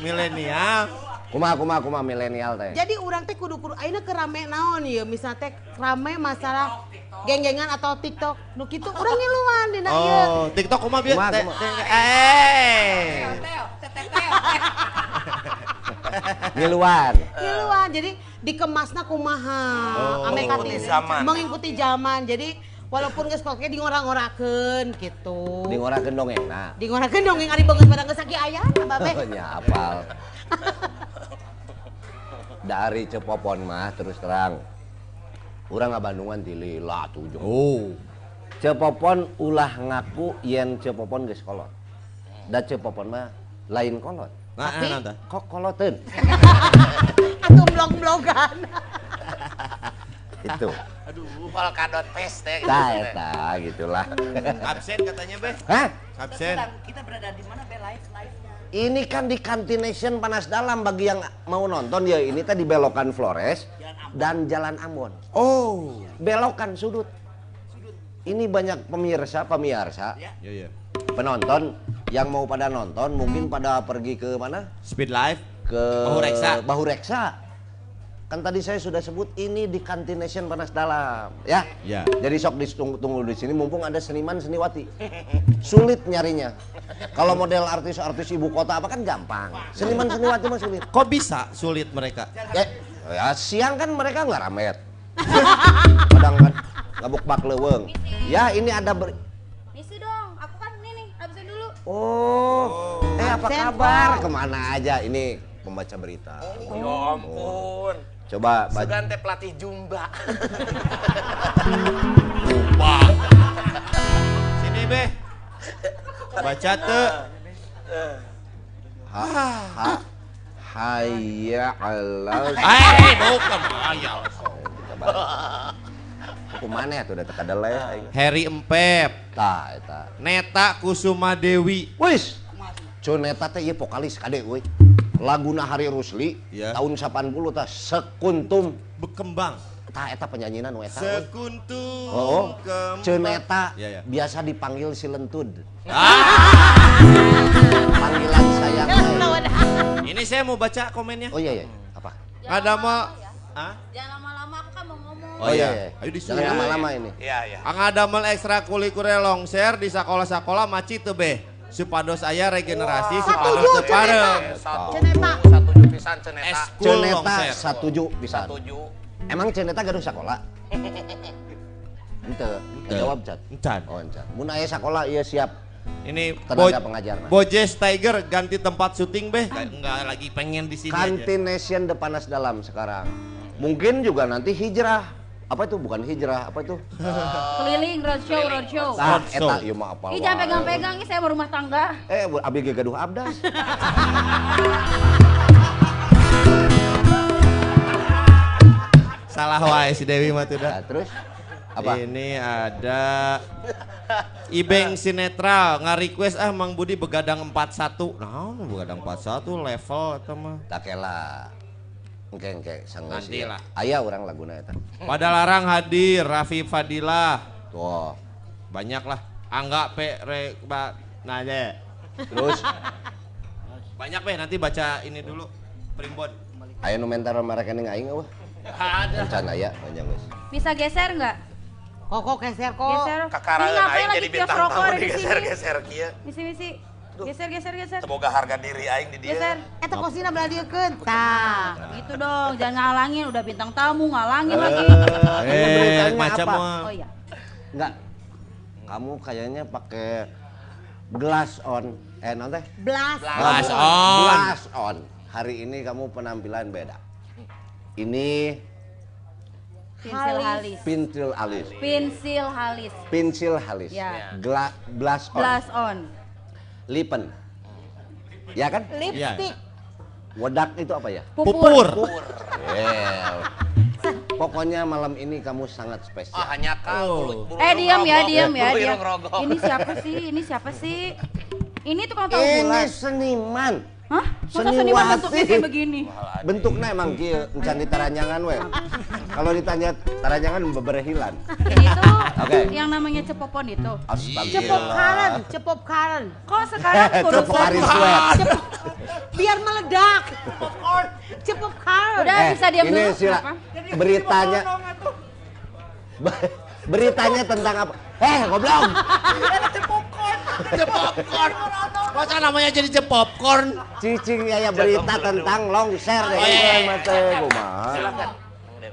milenial. Kumaha kumaha kumaha milenial teh. Jadi orang teh kudu-kudu ayeuna ke rame naon ya misalnya teh rame masalah geng-gengan atau TikTok nu kitu urang ngiluan dina ieu. Oh, TikTok kumaha bieu? Eh. Ngiluan. Ngiluan jadi dikemasna kumaha. Oh, Ame zaman. Mengikuti zaman. Jadi walaupun geus koke di ngorang-ngorakeun gitu. Di ngorakeun dongengna. Di ngorakeun dongeng ari beungeut pada geus saki aya babe. Nya apal. Dari Cepopon mah terus terang. Urang ngabandungan ti lila tuh. Oh. Cepopon ulah ngaku yen Cepopon geus kolot. Da Cepopon mah lain kolot. Nah, Tapi- nah, nah, tah. Kok koloteun? Atuh blog-blogan. Itu. Aduh, polkadot pes teh. gitu. Tah eta gitulah. Absen katanya, Be. Hah? Absen. Kita berada di mana be live live-nya? Ini kan di Kantination Panas Dalam bagi yang mau nonton ya ini tadi belokan Flores dan Jalan Ambon. Oh. Belokan sudut. Ini banyak pemirsa pemirsa Iya, iya. penonton yang mau pada nonton mungkin pada pergi ke mana? Speed live. ke Bahu Reksa. Kan tadi saya sudah sebut ini di Kantin Nation Panas Dalam, ya. Ya. Jadi sok ditunggu tunggu di sini mumpung ada seniman seniwati. Sulit nyarinya. Kalau model artis-artis ibu kota apa kan gampang. Seniman seniwati mah sulit. Kok bisa sulit mereka? Ya, ya siang kan mereka nggak ramet. Kadang kan ngabuk bak leweng. Ya ini ada ber... Misi dong, aku kan ini nih, habisin dulu. Oh, eh apa Absen, kabar? Ke mana aja? Ini pembaca berita. Ya ampun. Coba baju. Sugan teh pelatih Jumba. Sini be. Baca tuh. Ha, ha, hayya alal. Eh, bukan. Ayah. Kumana tuh udah teka deleh. aing. Harry Empep. Tah eta. Neta Kusuma Dewi. Wis. Cuneta teh ieu vokalis kade euy. Laguna Hari Rusli Ya. tahun 80 tah sekuntum. Bekembang. Tah eta penyanyina nu eta. Sekuntum. Oh. Cuneta Ya, ya. biasa dipanggil si lentud. Ah, Panggilan sayang. euy. ini saya mau baca komennya. Oh iya iya. Apa? Ada mau Hah? Jangan lama-lama, aku kan mau ngomong. Oh iya. Ayo disuruh. Jangan lama-lama ini. Iya, iya. Ang adamel ekstrakurikuler longser di sekolah-sekolah maci teu beh. Supados aya regenerasi, supados Setuju, teu pareng. Satu, Ceneta. satu jupisan ceneta. Eskul longser. satuju bisa. Setuju. Emang Ceneta gaduh sekolah? Ente, jawab Cat. Encan. Oh, encan. Mun aya sekolah ieu siap Ini tenaga Bo- pengajar. Bojes Tiger ganti tempat syuting beh. Enggak lagi pengen di sini aja. Kantin Nation Depanas Dalam sekarang. Mungkin juga nanti hijrah. Apa itu? Bukan hijrah, apa itu? Keliling, roadshow, roadshow. Nah, Roadshow. eta ieu mah apal. Ih, jangan pegang-pegang, ih, saya mau rumah tangga. Eh, abi ge gaduh abdas. Salah wae si Dewi mah tuh Nah, dah. terus apa? Ini ada Ibeng Sinetral nge-request ah Mang Budi begadang 41. Nah, begadang 41 level eta mah. Takela. Engke engke sanggeus Nanti lah. Aya urang laguna eta. Pada larang hadir Raffi Fadilah. Tuh. Banyak lah. Angga P re ba nanya. Terus Banyak be nanti baca ini dulu. Primbon. aya nu mental rekening aing eueuh. Ada. Encan aya banyak geus. Bisa geser nggak? Kok kok geser kok. Geser. Kakarangan aing jadi bintang tamu digeser-geser kieu. Misi, misi. Geser, geser, geser. Semoga harga diri aing di dia. Geser. Eta kosina beladiekeun. Tah. Gitu dong, jangan ngalangin. Udah bintang tamu, ngalangin lagi. Ini Eh, beritanya macam apa? Oh iya. Enggak. Kamu kayaknya pakai glass on. Eh, non teh? Blas. Glass Oh, on. Glass on. Hari ini kamu penampilan beda. Ini Pensil halis. pensil alis. Pensil halis. Pensil halis. Ya. Gla, glass on. Blast on. Lipen. Ya kan? Lipstick. Wedak itu apa ya? Pupur. Pupur. Well. Pokoknya malam ini kamu sangat Ah, spesial. hanya kang. Oh. Eh diam ya, diam ya, diam. Ini siapa sih? Ini siapa sih? Ini tukang tahu Ini bulat. seniman. Hah? Masa seniman bentuknya kayak begini? Bentuknya emang kieu encan ditaranyangan we. Kalau ditanya taranyangan beberehilan. Ini tuh Oke. yang namanya cepopon itu. Cepop karen, cepop karen. Kok sekarang Cepop kurusan? hari sweat. Cepop. Biar meledak. Cepop karen. Udah bisa diam Eh, ini dulu. sila beritanya Be- beritanya tentang apa? Eh, goblok. Popcorn. Masa namanya jadi je popcorn? Cicing ya berita tentang longser deh. Oh, iya, iya, kumaha.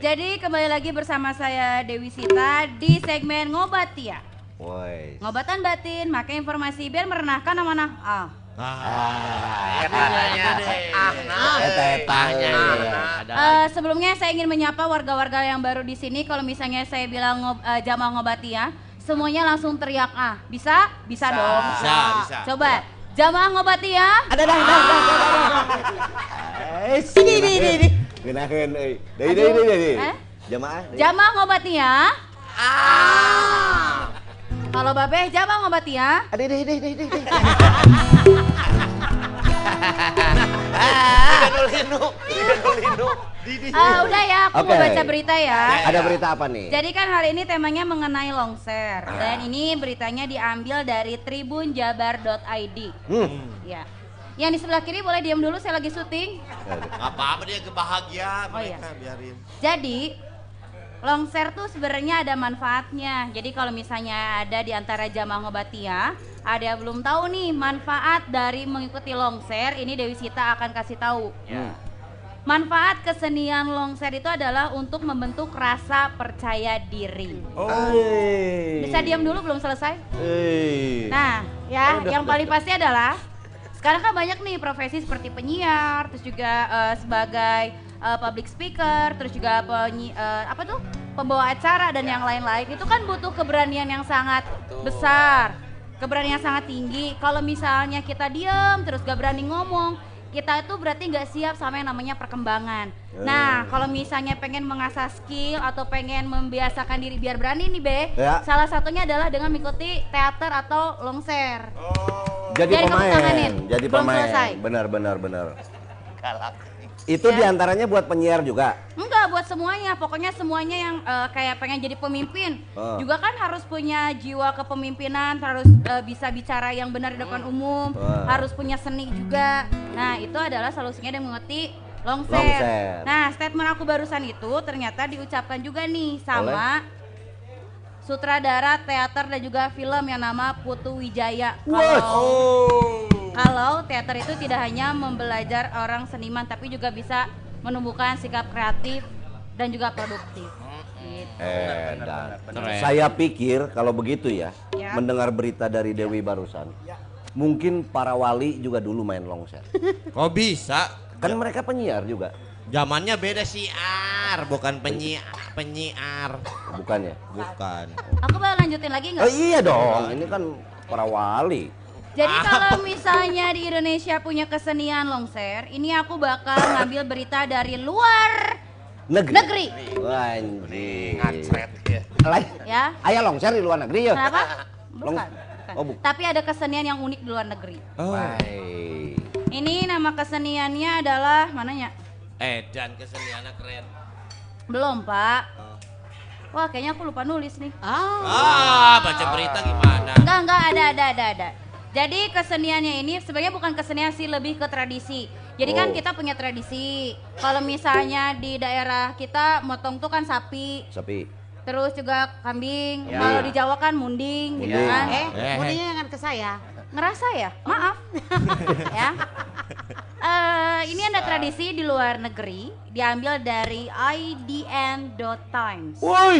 Jadi kembali lagi bersama saya Dewi Sita di segmen Ngobat ya. Woi. Ngobatan batin, maka informasi biar merenahkan amanah. Ah. Nah. Eh, sebelumnya saya ingin menyapa warga-warga yang baru di sini. Kalau misalnya saya bilang ngob, eh, jamaah ngobatia, semuanya langsung teriak ah. Bisa? Bisa, dong. Bisa, bisa. Coba. Jamaah ngobatia. Ada dah, dah, dah, dah, dah, dah. Ini, ini, ini, ini. Euy. Deui deui deui deui. Eh? Jamaah. Jamaah ngobatia. Ah. Kalau babeh jamaah ngobatia. Ade deui deui deui deui. Tiga nol linu. Tiga nol linu. Eh, udah ya, aku mau Oke. baca berita ya. Ada berita apa nih? Jadi kan hari ini temanya mengenai longser dan ini beritanya diambil dari tribunjabar.id. Hmm. Ya. Yang di sebelah kiri boleh diam dulu, saya lagi syuting. Apa-apa dia kebahagiaan Oh, iya. biarin. Jadi longser tuh sebenarnya ada manfaatnya. Jadi kalau misalnya ada di antara jamaah ngobatia, ada yang belum tahu nih manfaat dari mengikuti longser, ini Dewi Sita akan kasih tahu. Manfaat kesenian longser itu adalah untuk membentuk rasa percaya diri. Bisa diam dulu belum selesai? Nah, ya, yang paling pasti adalah sekarang kan banyak nih profesi seperti penyiar, terus juga eh, sebagai eh, public speaker, terus juga penyi, eh, apa tuh pembawa acara dan yang lain-lain. Itu kan butuh keberanian yang sangat besar, keberanian yang sangat tinggi. Kalau misalnya kita diam terus gak berani ngomong, kita itu berarti nggak siap sama yang namanya perkembangan. Nah, kalau misalnya pengen mengasah skill atau pengen membiasakan diri biar berani nih, Be. Ya. Salah satunya adalah dengan mengikuti teater atau longser. Jadi Jadi kamu pemain, jadi pemain. Benar, benar, benar. Galak. Itu Ya. di antaranya buat penyiar juga. Enggak buat semuanya, pokoknya semuanya yang eh, kayak pengen jadi pemimpin Ah. juga kan harus punya jiwa kepemimpinan, harus eh, bisa bicara yang benar di depan umum, Wah. harus punya seni juga. Nah itu adalah solusinya dengan mengerti. Longser. Nah statement aku barusan itu ternyata diucapkan juga nih sama sutradara teater dan juga film yang nama Putu Wijaya. Kalau kalau teater itu tidak hanya membelajar orang seniman tapi juga bisa menumbuhkan sikap kreatif dan juga produktif. Gitu. Eh, dan Keren. saya pikir kalau begitu ya, Ya. mendengar berita dari Dewi barusan, mungkin para wali juga dulu main longser. Kok bisa? Kan mereka penyiar juga, Zamannya beda siar, bukan penyiar, penyiar. bukannya? Bukan. Aku boleh lanjutin lagi Oh nggak? iya dong, ini kan para wali. Jadi kalau misalnya di Indonesia punya kesenian longser, ini aku bakal ngambil berita dari luar Negeri. negeri. Wah, anjing. Ngacret ya. Lah, Ya, Ayah longser di luar negeri ya? kenapa? Long- Bukan. bukan. Oh, bu- Tapi ada kesenian yang unik di luar negeri. Oh. Ini nama keseniannya adalah mananya? Eh, dan keseniannya keren. Belum, Pak. Wah, kayaknya aku lupa nulis nih. Ah, Ah. baca berita gimana? Enggak, enggak ada, ada, ada, ada. Jadi keseniannya ini sebenarnya bukan kesenian sih, lebih ke tradisi. Jadi kan Oh. kita punya tradisi. Kalau misalnya di daerah kita motong tuh kan sapi, Sapi. terus juga kambing. Ya. Kalau di Jawa kan munding, gitu Munding. kan. Eh, Eh. mudahnya jangan ke saya. Ngerasa ya? Maaf. ya. Eh, ini ada tradisi di luar negeri, diambil dari idn.times. Woi,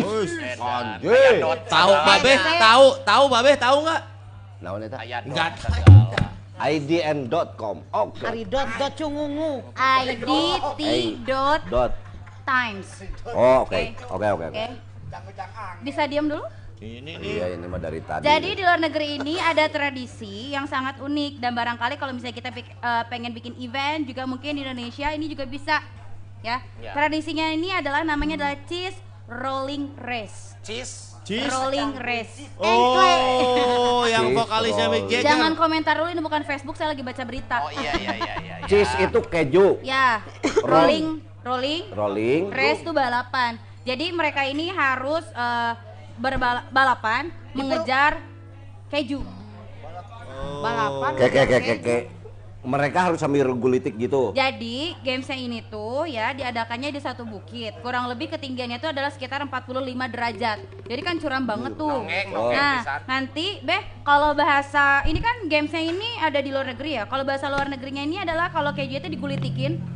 dot Tahu. Babe? Tahu, tahu Babe, tahu nggak? Naon eta? Aya dot Enggak. idn.com. Oke. Ari dot dot cungungu. idt.times. Dot. Oh, oke. Oke, oke, oke. Oke. Bisa diam dulu? Ini nih. Iya, ini mah dari tadi. Jadi di luar negeri ini ada tradisi yang sangat unik dan barangkali kalau misalnya kita pik- eh, pengen bikin event juga mungkin di Indonesia ini juga bisa ya. Ya. Tradisinya ini adalah namanya adalah cheese rolling race. Cheese. Cheese. Rolling race. Oh, yang Cheese vokalisnya. Mick Jagger. Jangan komentar dulu ini bukan Facebook, saya lagi baca berita. Oh iya iya iya iya. iya. Cheese itu keju. Ya, rolling rolling Rolling. race itu balapan. Jadi mereka ini harus eh, berbalapan mengejar keju. Balapan. Kek, kek, kek, kek, kek. Mereka harus sambil gulitik gitu. Jadi gamesnya ini tuh ya diadakannya di satu bukit. Kurang lebih ketinggiannya itu adalah sekitar 45 derajat. Jadi kan curam banget tuh. Nongeng, nongeng Nah nanti beh kalau bahasa ini kan gamesnya ini ada di luar negeri ya. Kalau bahasa luar negerinya ini adalah kalau keju itu digulitikin.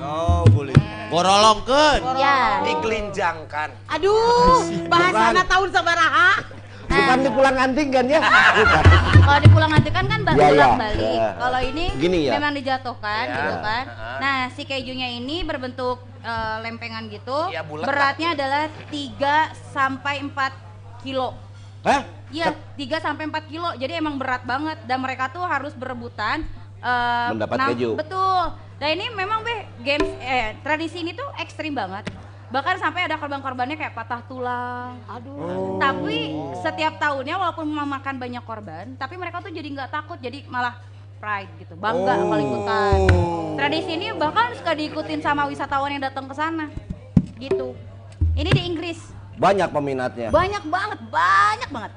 Oh, boleh. Gorolongkeun. Ya. Digelinjangkan. Aduh, bahasana tahun sabaraha. Bukan di pulang anting kan ya? Kalau di pulang nanti kan kan Iya, iya. bolak balik. Iya. Kalau ini Gini ya? memang dijatuhkan Iya. gitu kan. Heeh. Nah si kejunya ini berbentuk eh, lempengan gitu. Iya, bulat Beratnya adalah 3 sampai 4 kilo. Hah? Iya, 3 sampai 4 kilo. Jadi emang berat banget dan mereka tuh harus berebutan eh, Mendapat enam- keju. Betul. Dan ini memang be games eh tradisi ini tuh ekstrim banget. Bahkan sampai ada korban-korbannya kayak patah tulang. Aduh. Tapi setiap tahunnya walaupun memakan banyak korban, tapi mereka tuh jadi nggak takut, jadi malah pride gitu, bangga kalau ikutan. Tradisi ini bahkan suka diikutin sama wisatawan yang datang ke sana, gitu. Ini di Inggris, Banyak peminatnya. banyak banget, banyak banget.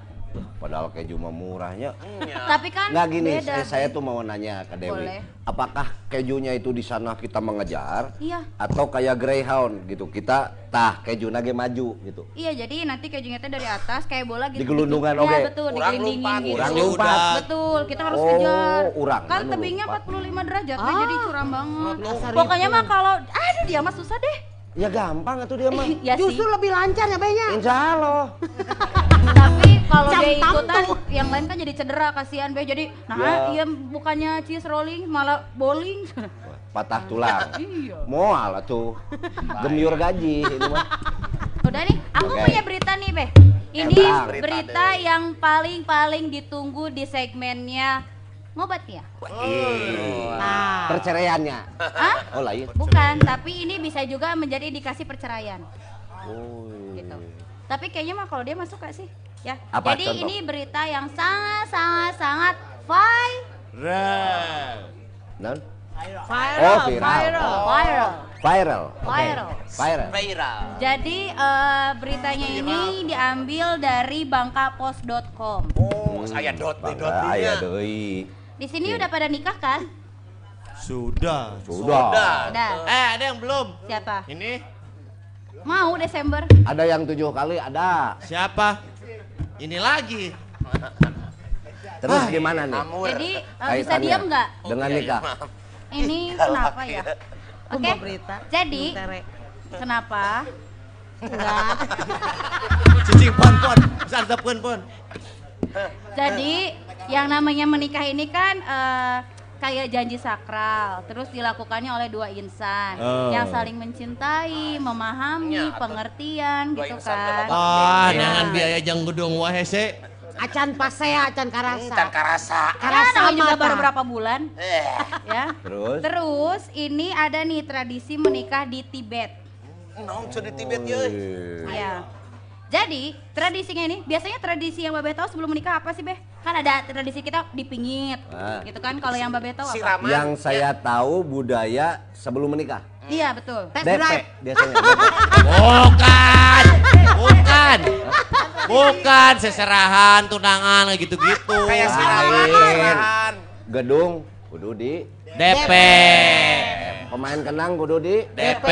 Padahal keju mah murahnya. Tapi kan Nggak gini, beda. saya, saya tuh mau nanya ke Dewi. Boleh. Apakah kejunya itu di sana kita mengejar? Iya. Atau kayak Greyhound gitu, kita tah keju nage maju gitu. Iya, jadi nanti kejunya teh dari atas kayak bola gitu. Digelundungan, Iya, oke. betul, Urang digelindingin lompat, gitu. Urang udah. Betul, kita harus Oh, kejar. urang, Kan tebingnya lompat. 45 derajat, Ah. jadi curam banget. Dasar Pokoknya itu. mah kalau aduh dia mah susah deh. Ya gampang itu dia mah. ya Justru sih. lebih lancar ya Benya. Insya Allah. Kalau dia ikutan tantu. yang lain kan jadi cedera kasihan Be. Jadi nah Ya. iya bukannya cheese rolling malah bowling. Patah tulang. Iya. Moal tuh. Gemiur gaji ini mah. Udah nih, aku Oke. punya berita nih, Be. Ini Tentang. berita yang paling-paling ditunggu di segmennya ngobat ya. Nah, Perceraiannya. Hah? Oh lain. Bukan, tapi ini bisa juga menjadi indikasi perceraian. Oh. Gitu. Tapi kayaknya mah kalau dia masuk gak sih? Ya. Apa Jadi contoh? ini berita yang sangat sangat sangat viral. Non? viral, Oh, viral. viral. Viral. Viral. Oke. Viral. Viral. Viral. Jadi eh, beritanya ini diambil dari bangkapos.com. Oh, saya dot nih dot nya. deui. Di sini udah pada nikah kan? Sudah. Sudah. Udah. Eh, ada yang belum? Siapa? Ini Mau Desember. Ada yang tujuh kali ada. siapa? Ini lagi. Terus gimana nih? Amur. Jadi eh, bisa diam nggak? Dengan nikah. maaf. Ini kenapa ya? Aku Oke. mau berita. Jadi kenapa? Enggak. Cicing pon pon. Santepkeun pon. Jadi yang namanya menikah ini kan eh, kayak janji sakral, terus dilakukannya oleh dua insan Oh. yang saling mencintai, memahami, Ya, pengertian gitu kan. Ah, Iya. jangan biaya jang gedung wae se. Acan pasea, acan karasa. Tan karasa. Karena Karasa juga mata. baru berapa bulan, Eh. ya. Terus? Terus ini ada nih tradisi menikah di Tibet. Naon di Tibet ye? Iya. Jadi tradisinya ini biasanya tradisi yang Babe tahu sebelum menikah apa sih Beh? Kan ada tradisi kita dipingit, Ah. gitu kan? Kalau yang Babe tahu apa? Siraman. Yang saya tahu budaya sebelum menikah. Iya betul. Tes DP drive. biasanya. DP. Bukan. Bukan. Bukan seserahan, tunangan gitu-gitu. Kayak siraman. Gedung kudu di DP. Pemain kenang kudu di DP.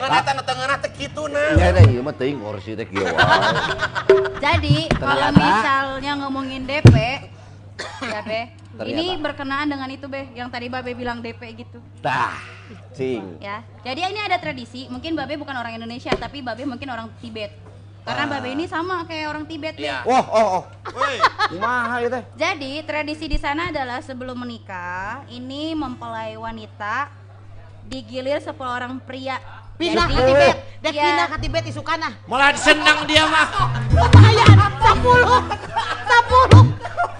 Nu tengahna teh kitu nah. Ya deh, ieu mah teuing kursi teh kieu wae. Jadi kalau misalnya ngomongin DP, ya Be, Ternyata. ini berkenaan dengan itu Be, yang tadi Babe bilang DP gitu. Tah, cing. Ya, jadi ini ada tradisi. Mungkin Babe bukan orang Indonesia, tapi Babe mungkin orang Tibet. Karena Babe ini sama kayak orang Tibet Be. Iya. Wah, oh, oh. Kumaha ieu teh? Jadi tradisi di sana adalah sebelum menikah, ini mempelai wanita digilir 10 orang pria. Pindah ke Tibet. Dek Iya. pindah ke Tibet isukana. Malah senang dia mah. Lumayan. 10. 10.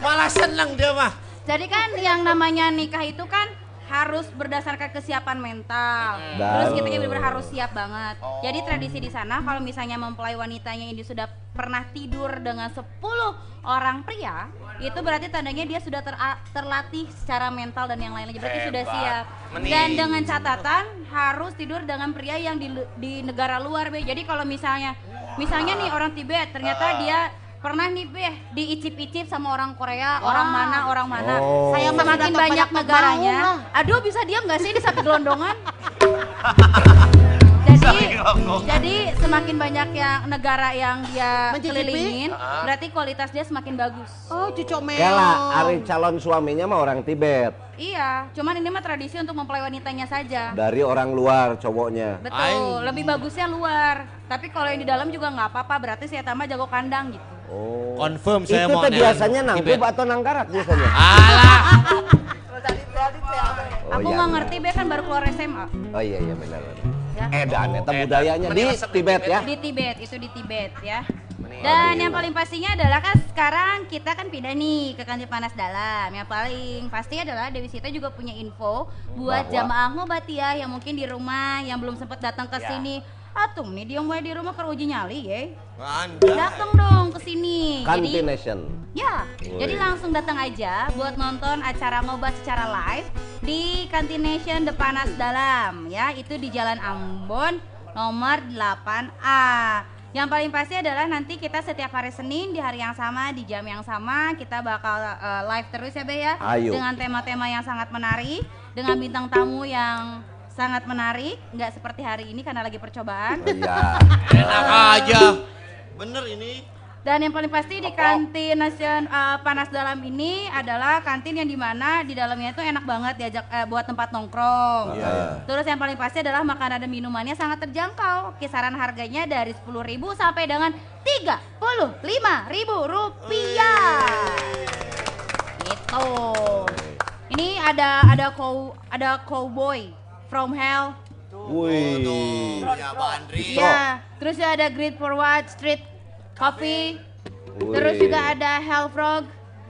Malah senang dia mah. Jadi kan yang namanya nikah itu kan harus berdasarkan kesiapan mental. Terus kita juga benar-benar harus siap banget. Jadi tradisi di sana kalau misalnya mempelai wanitanya ini sudah pernah tidur dengan 10 orang pria, itu berarti tandanya dia sudah ter- terlatih secara mental dan yang lain-lainnya. Berarti sudah Hebat. siap. Mending. Dan dengan catatan harus tidur dengan pria yang di, di negara luar, Be. Jadi kalau misalnya misalnya nih orang Tibet ternyata dia pernah nih Be diicip-icip sama orang Korea, orang mana, orang mana. Oh. Saya Semakin sudah banyak banyak negaranya. lah. Aduh, bisa diam nggak sih di sapi gelondongan? jadi, jadi semakin banyak yang negara yang dia kelilingin, berarti kualitas dia semakin bagus. Oh, cucok meong. Kela, ari calon suaminya mah orang Tibet. Iya, cuman ini mah tradisi untuk mempelai wanitanya saja. Dari orang luar cowoknya. Betul, Aing. lebih bagusnya luar. Tapi kalau yang di dalam juga nggak apa-apa, berarti saya tambah jago kandang gitu. Oh. Confirm saya Itu mau teh nelan biasanya nangkep atau nangkarak biasanya? Alah. Oh, Aku iya, nggak iya. ngerti, Be kan baru keluar SMA. Oh iya iya benar. Ya. Edan Oh, budayanya di Tibet Tibet. ya. Di Tibet, itu di Tibet ya. Dan yang paling pastinya adalah kan sekarang kita kan pindah nih ke kantin panas dalam. Yang paling pasti adalah Dewi Sita juga punya info buat Bahwa- jamaah ngobatia yang mungkin di rumah yang belum sempat datang ke Ya. sini. Atum nih dia mulai di rumah ke uji nyali ya. Anda. Datang dong ke sini. Jadi. Ya, Woi. jadi langsung datang aja buat nonton acara ngobat secara live di Kantination The Panas Dalam ya, itu di Jalan Ambon nomor 8A. Yang paling pasti adalah nanti kita setiap hari Senin di hari yang sama di jam yang sama kita bakal eh, live terus ya Be ya Ayo. dengan tema-tema yang sangat menarik dengan bintang tamu yang sangat menarik nggak seperti hari ini karena lagi percobaan Oh, Iya. Enak aja. Bener ini. dan yang paling pasti di kantin nasion eh, panas dalam ini adalah kantin yang di mana di dalamnya itu enak banget diajak eh, buat tempat nongkrong Iya. Terus yang paling pasti adalah makanan dan minumannya sangat terjangkau. Kisaran harganya dari 10.000 sampai dengan 35.000 rupiah. Gitu. Ini ada ada cow ada cowboy from hell. Wih. Ya Bandri. Iya. Terus ada Great Forward Street Coffee. Wih. Terus juga ada Hell Frog.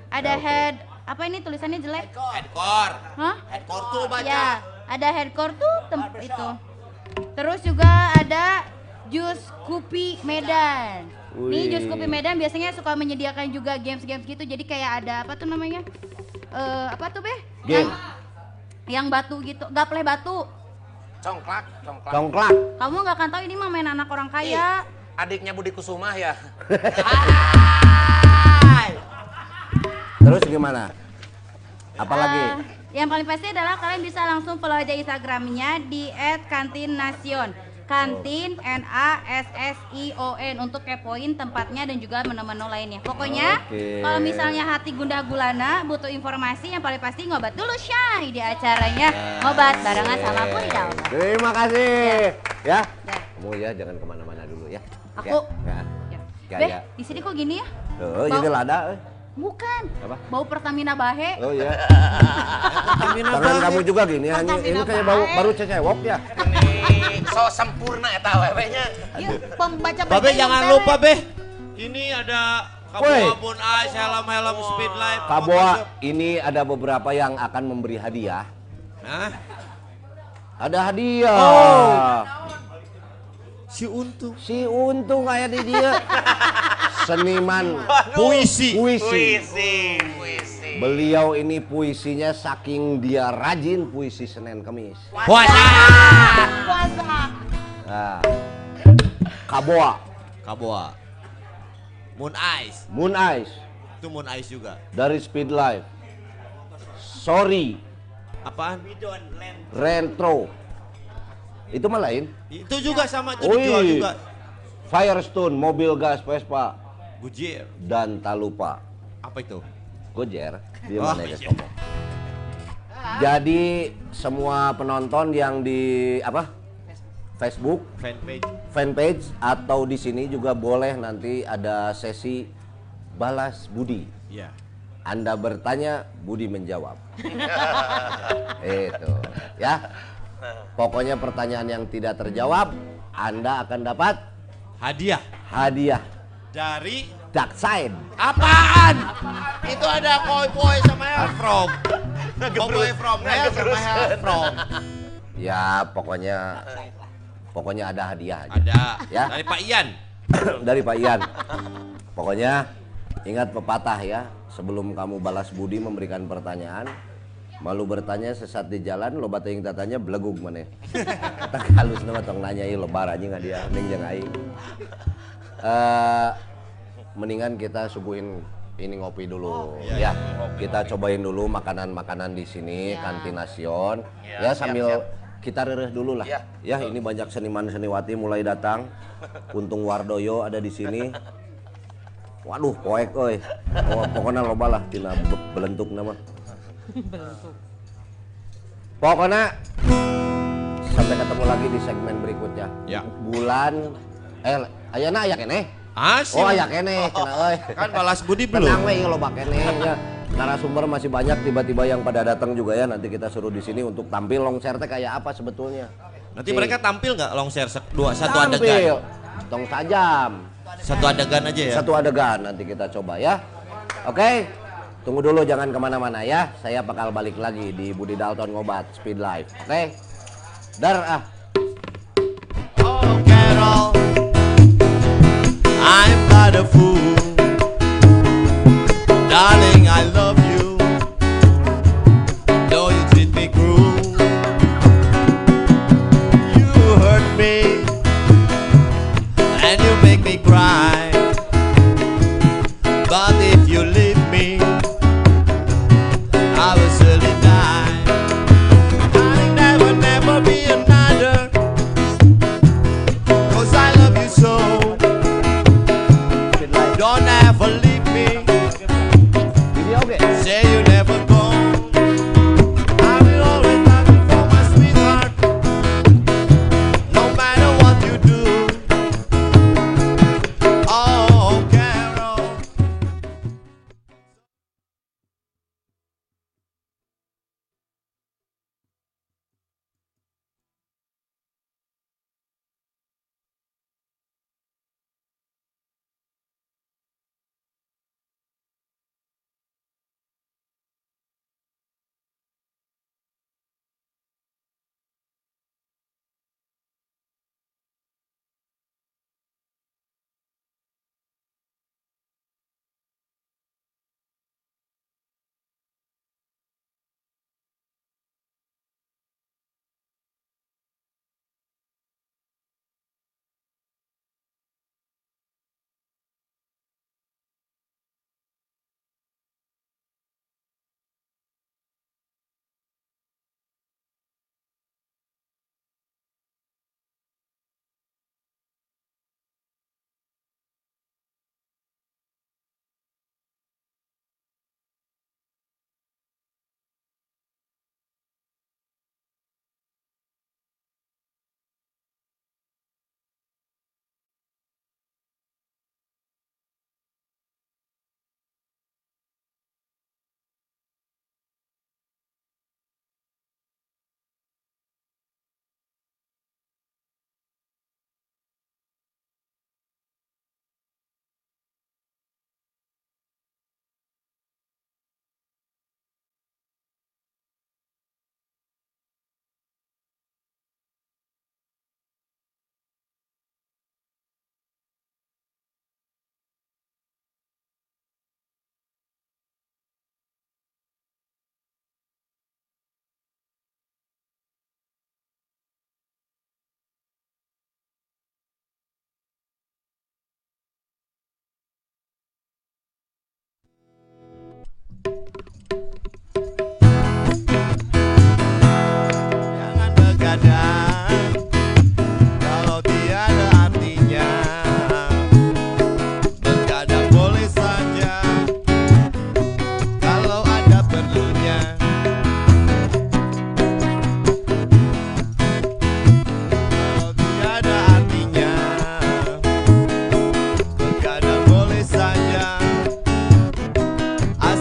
Ada head apa ini tulisannya jelek? Headcore. Hah? Headcore tuh baca. Ya, ada headcore tuh tem- itu. Terus juga ada jus kopi Medan. Nih Wih. jus kopi Medan biasanya suka menyediakan juga games-games gitu. Jadi kayak ada apa tuh namanya? Eh apa tuh, Beh? Game. Yang, yang batu gitu, gapleh batu. Congklak, congklak. Congklak. Kamu nggak akan tahu ini mah main anak orang kaya. Adiknya Budi Kusuma ya. Terus gimana? Apalagi? Eh, yang paling pasti adalah kalian bisa langsung follow aja Instagramnya di @kantinnasion. Kantin N A S S I O N untuk kepoin tempatnya dan juga menu-menu lainnya. Pokoknya Oke. kalau misalnya hati gundah gulana butuh informasi yang paling pasti ngobat dulu Syai di acaranya ngobat barengan sama Puri. Terima kasih. Ya. Ya. Kamu ya jangan ke mana-mana dulu ya. Aku. Ya. Ya. Ya, Beh, ya. di sini kok gini ya? Tuh, Bau- jadi lada. eh. Bukan. Apa? Bau Pertamina Bahe. Oh iya. Pertamina Bahe. kamu juga gini Pertamina ini kayak baru bae. baru cecewok ya. Ini so sempurna eta wewe-nya. Yuk, pembaca Babe jangan lupa. Beh. Ini ada Woi. kabun ice, helm-helm speed light. Kaboa, ini ada beberapa yang akan memberi hadiah. Hah? Ada hadiah. Oh. Si Untung. Si untung kayak di dia. Seniman Puisi. puisi. Puisi, puisi. Beliau ini puisinya saking dia rajin puisi Senin Kamis. Puasa. Puasa. Nah. Kaboa, Kaboa. Moon Ice. Moon Ice Itu Moon Ice juga. dari Speed Life. Sorry, Apaan? Retro. Itu mah lain. Itu juga sama itu juga. Firestone, mobil gas Vespa Gujir. dan tak lupa Apa itu? Gojer. Di Oh, mana ya guys iya. ngomong. Jadi semua penonton yang di apa? Facebook, Fanpage. fanpage atau di sini juga boleh nanti ada sesi balas budi. Iya. Anda bertanya, Budi menjawab. Itu, ya. Pokoknya pertanyaan yang tidak terjawab, Anda akan dapat Hadiah hadiah dari Darkside. apaan? Itu ada Cowboy sama Hellfrog. Cowboy from Hell sama Hellfrog. Ya, pokoknya pokoknya ada hadiah aja. Ada. Ya. Dari Pak Ian. dari Pak Ian. Pokoknya ingat pepatah ya, sebelum kamu balas budi memberikan pertanyaan, malu bertanya sesat di jalan, lo batu yang tatanya belegug mana. Kita halus nama tong nanyai lebar aja nggak dia, ning jeung aing. Eh, mendingan kita subuhin ini ngopi dulu ya. Kita cobain dulu makanan-makanan di sini kantin Nasion. Ya, sambil kita rereh dulu lah. Ya. Ya, ini banyak seniman seniwati mulai datang. Untung Wardoyo ada di sini. Waduh, poek euy. Oh, pokoknya loba lah tina be- belentuk nama. Pokoknya sampai ketemu lagi di segmen berikutnya. Ya. Bulan eh ayana aya keneh. Asik. Oh, aya keneh cenah euy. Kan balas budi Tenang belum? we ieu loba keneh ya. Narasumber masih banyak tiba-tiba yang pada datang juga ya. Nanti kita suruh di sini untuk tampil longser teh kayak apa sebetulnya. Nanti Nih, mereka tampil nggak longshare dua satu tampil. adegan? Tong sajam. Satu adegan aja ya. Satu adegan nanti kita coba ya. Oke. Tunggu dulu jangan ke mana-mana ya. Saya bakal balik lagi di Budi Dalton Ngobat Speed Live. Oke. Dar ah. Oh, I'm not a fool.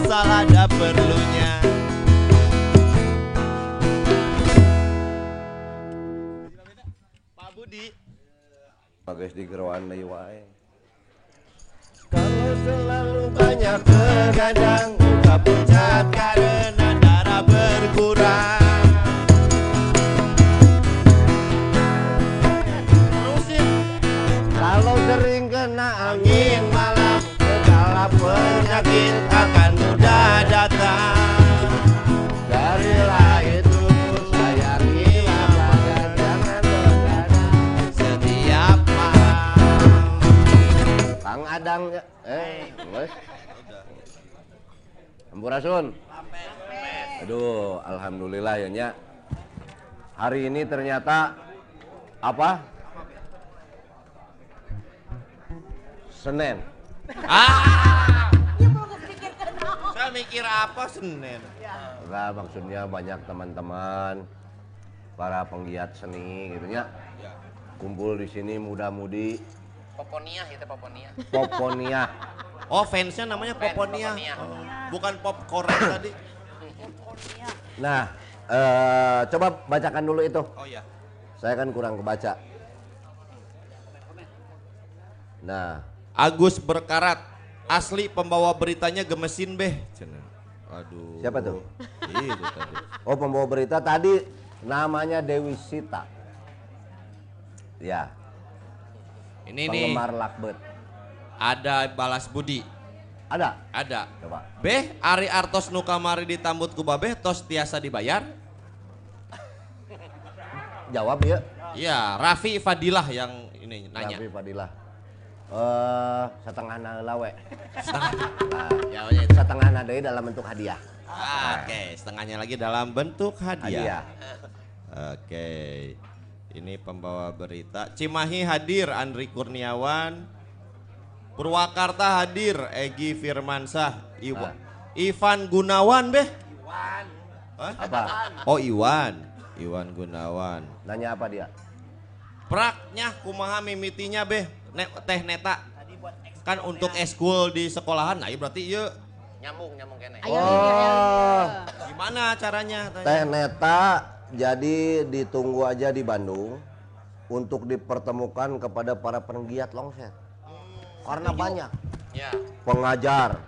asal ada perlunya. Pak Budi. Bagus di geroan wae. Kalau selalu banyak begadang Buka pucat kadang. Ampurasun. Aduh, alhamdulillah ya Nya. Hari ini ternyata apa? Senin. Ah. Saya mikir apa Senin? Enggak, maksudnya banyak teman-teman para penggiat seni gitu ya. Kumpul di sini muda-mudi Poponia itu Poponia. Poponia. Oh fansnya namanya Fans Poponia. Poponia. Oh, bukan popcorn tadi. Nah, eh, coba bacakan dulu itu. Oh ya. Saya kan kurang kebaca. Nah, Agus berkarat. Asli pembawa beritanya gemesin beh. Aduh. Siapa tuh? Itu tadi. oh pembawa berita tadi namanya Dewi Sita. Ya, Ini nih penggemar Lakbet. Ada balas budi. Ada? Ada. Coba. Beh, Ari Artos nu kamari ditambut ku babeh tos tiasa dibayar? Jawab ya. Iya, Raffi Fadilah yang ini nanya. Raffi Fadilah. Eh, setengah lawe. Setengah. Nah, Ya, ya, itu. setengah deui dalam bentuk hadiah. Ah, Oke, setengahnya lagi dalam bentuk Hadiah. hadiah. Oke. Ini pembawa berita. Cimahi hadir Andri Kurniawan. Purwakarta hadir Egi Firmansah. Iwa- Ivan Gunawan beh. Iwan. Apa? Oh Iwan. Iwan Gunawan. Nanya apa dia? Praknya kumaha mimitinya beh. Ne- teh neta. Kan untuk eskul di sekolahan. Nah, berarti iya. Nyambung, nyambung kene. Ayo, Oh. Gimana caranya? Teh Tanya. Neta jadi ditunggu aja di Bandung untuk dipertemukan kepada para penggiat longset. Karena banyak Ya. pengajar,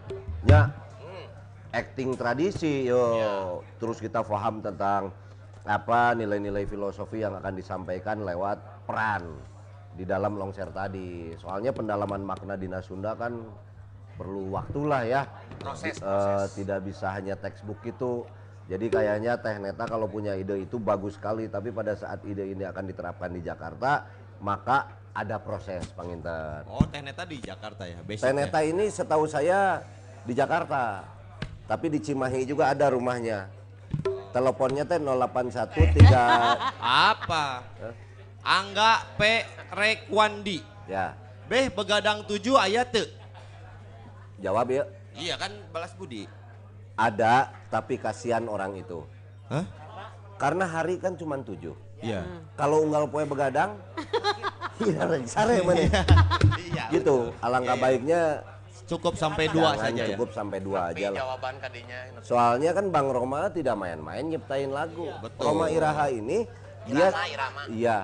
ya, Hmm. acting tradisi, yo. Terus kita paham tentang apa nilai-nilai filosofi yang akan disampaikan lewat peran di dalam longser tadi. Soalnya pendalaman makna Dina Sunda kan perlu waktulah ya. Proses, Eh, proses. tidak bisa hanya textbook itu. Jadi kayaknya Teh Neta kalau punya ide itu bagus sekali, tapi pada saat ide ini akan diterapkan di Jakarta, maka ada proses penginten. Oh, teh neta di Jakarta ya. Teh basicnya. Neta ini setahu saya di Jakarta, tapi di Cimahi juga ada rumahnya. Teleponnya teh 0813 Apa? Angga P. Rekwandi. ya. Beh, begadang tujuh ayat tuh. Jawab ya. Iya kan balas budi. Ada, tapi kasihan orang itu. Hah? Karena hari kan cuma tujuh. Iya. Kalau unggal poe begadang, sare mana. Iya. Gitu. Alangkah baiknya Cukup sampai dua jangan saja ya. cukup sampai dua Tapi aja lah. jawaban kadinya. Soalnya kan Bang Roma tidak main-main nyiptain lagu. Betul. Roma Iraha ini dia Irama, Irama. iya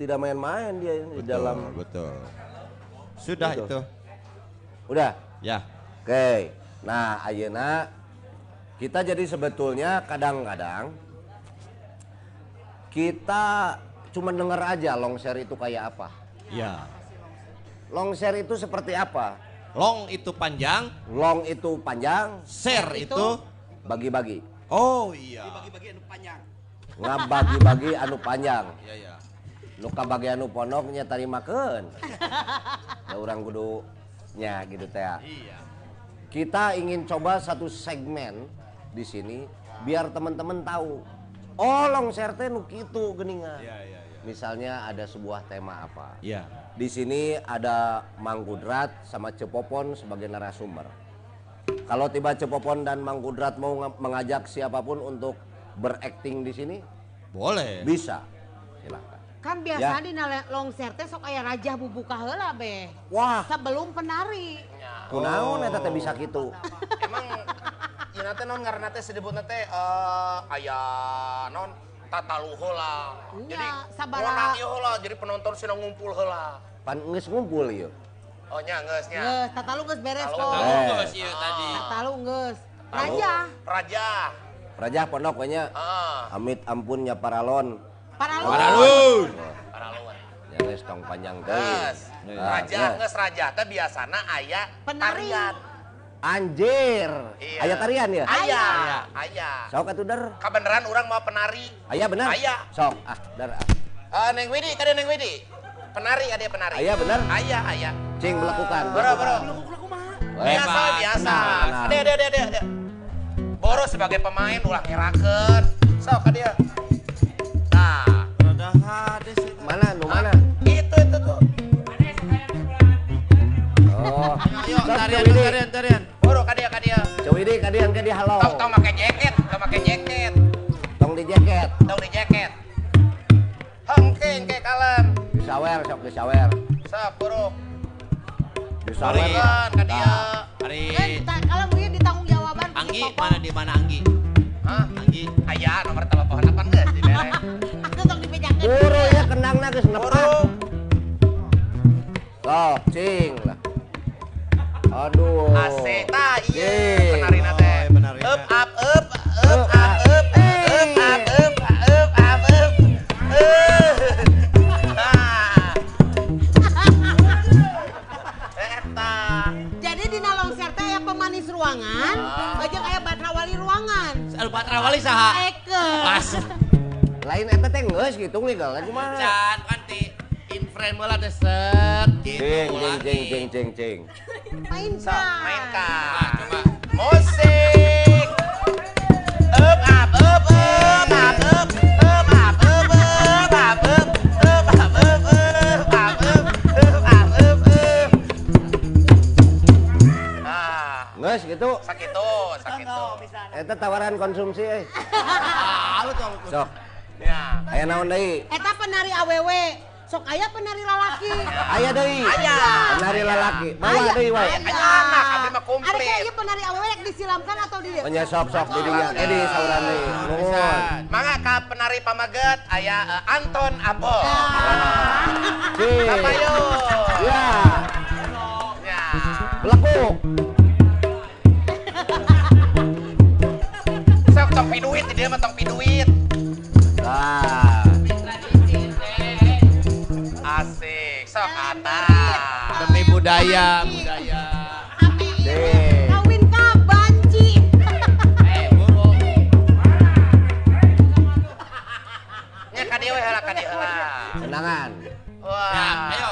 tidak main-main dia di Betul, dalam. betul. Sudah Betul. itu. Udah. Ya. Oke. Nah, ayeuna kita jadi sebetulnya kadang-kadang kita cuma dengar aja longshare itu kayak apa. Ya. Longshare itu seperti apa? Long itu panjang, Long itu panjang, share itu bagi-bagi. Oh iya. Ngabagi-bagi anu panjang. Iya, iya. Nu kabagi anu pondok nya tarimakeun. Da urang kudu nya gitu teh. Iya. Kita ingin coba satu segmen di sini biar teman-teman tahu. Oh, longshare teh nu kitu geuningan. Iya, iya, iya. Misalnya ada sebuah tema apa. Iya. Di sini ada Mang Kudrat sama Cepopon sebagai narasumber. Kalau tiba Cepopon dan Mang Kudrat mau mengajak siapa pun untuk berakting di sini, Boleh. bisa. Silakan. Kan Ya. biasa di longser teh sok aya raja bubuka heula beh. Wah, Sebelum penari. kunaon eta teh bisa gitu. Emang Ina teh non karena teh sedebutna teh eh aya non tata luhola iya, jadi sabar yohola jadi penonton sih ngumpul hola pan nges ngumpul yuk oh nya ngesnya nges tata lu nges beres kok tata lu nges yuk tadi. Tata lu nges. Raja. Raja. Raja pondok pokoknya. Uh. amit ampunnya paralon. Paralon. Paralon. Paralon. Ya nges tong panjang guys ah, raja nges. raja teh biasana ayah penari. Anjir. Iya. Aya tarian ya? Aya. Aya. Sok atuh der. Kabeneran orang mau penari. Aya benar? Aya. Sok, ah, dar. ah. Eh, Neng Widi, kada Neng Widi. Penari ada penari. Aya benar? Aya, aya. Cing melakukan. Bro, bro. Eh, Biasa, biasa. Ada, ada, ada, ada, ada. Boro sebagai pemain ulah ngerakeun. Sok ka dia. Nah, eta. Mana nu mana? Ayo tarian tarian tarian. Boro ka dia ka dia. Cewidi kadian ke di halo. Tong tong make jaket, tong make jaket. Tong di jaket. Tong di jaket. Hengkeun ke kalem. Disawer, sok disawer. Sok, boro. Disawer. Kan ka dia. Hari Kan ta- kalau mungkin ditanggung jawaban. Anggi mana di mana Anggi? Hah? Anggi. Aya nomor telepon apa geus di. Aku tong dipejakeun. Buru ya kenangna geus nepak. Boro. Sok, cing lah. Aduh. Tah Cing. ieu penarina teh. Oh. Up up up up up up up up up up up up. Ah. Eta. Jadi di nalongser teh aya pemanis ruangan, aja kayak batrawali ruangan. Aduh Patra Wali saha? Eke. Pas. Lain eta teh geus gitu nih gal. Kumaha? Can kan main frame bola deset gitu jeng, lagi. Jeng, jeng, jeng, jeng, Main so, main kak. Coba musik. Up up gitu. Tawaran konsumsi euy. Lu tuh. Ya. Naon? Eta penari aww. Sok aya penari lalaki. Aya deui. Aya. Penari lalaki. Bawa deui wae. Anak, abdi mah Ada komplit. kayak ieu penari awewe yang disilamkan atau di Nya sok sok di dinya. Eh di sauran deui. Mangga ka penari pamaget aya eh, Anton Abo. Cing. Apa yo? Ya, Ya. belaku. Sok tong piduit dia mah tong piduit. Budaya, budaya. Kawin ka banci. Eh, buru. Nya ka dieu we heula ka dieu heula. Wah. Ya, ayo.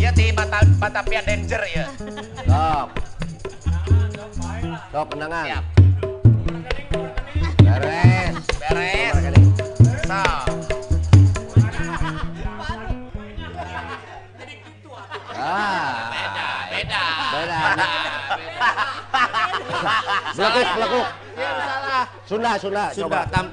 Ieu ti Bata Batavia Danger ya. Sok. Sok kenangan. Siap. Beres. Beres. Sok. beda Beda, beda. Beda. beda. Belakuk, belakuk. Sunda, Sunda, Sunda. Coba. Tam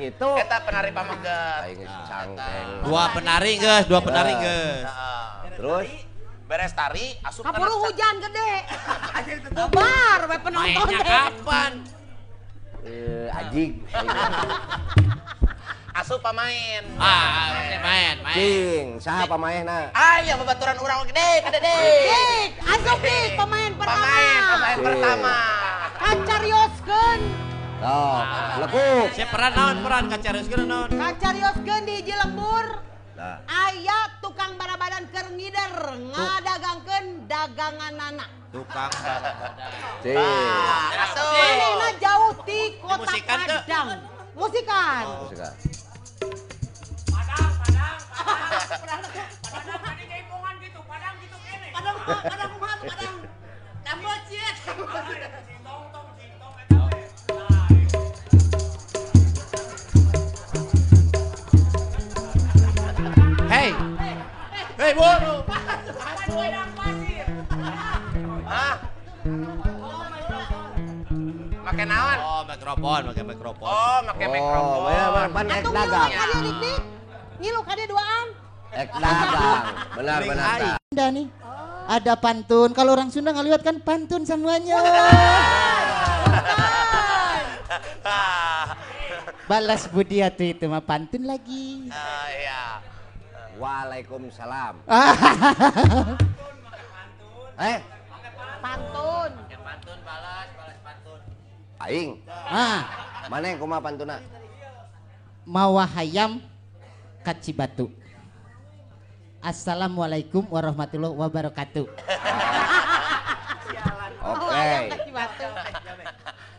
gitu. Penari Dua penari guys dua penari guys Terus Beres tari asup ca- hujan gede. Bubar we penonton Mainnya teh. kapan? eh ajig. asup pamain. Ah, main, main. Cing, saha pamaehna? Aya babaturan urang gede, kada deh. Dik, asup dik pemain pertama. Pemain, pemain pertama. Kacarioskeun. Sok, lekuk. Si peran naon peran kacarioskeun naon? Kacarioskeun di hiji lembur. Ayah ayat tukang barabadan ke ngider ngadagangkeun dagangan anak tukang barabadana jauh di kota Musikan Padang musikan oh. musikan Padang Padang Padang Padang Padang. Padang. Padang. Padang Padang. Padang. Padang Padang Padang Padang Tambah ciet Make naon? Oh, mikrofon. pakai mikrofon. Oh, pakai Oh, mikrofon. bener bener pan ek dagang. Ngilu ka dia duaan. Ek dagang. Benar benar. Sunda nih. Ada pantun. Kalau orang Sunda ngeliat kan pantun semuanya. Balas budi atuh itu mah pantun lagi. Ah, iya. Waalaikumsalam. Eh, Pantun. aing. ah, Mana yang kumaha pantuna? mawa hayam kacibatu. Assalamualaikum warahmatullahi wabarakatuh. Oke.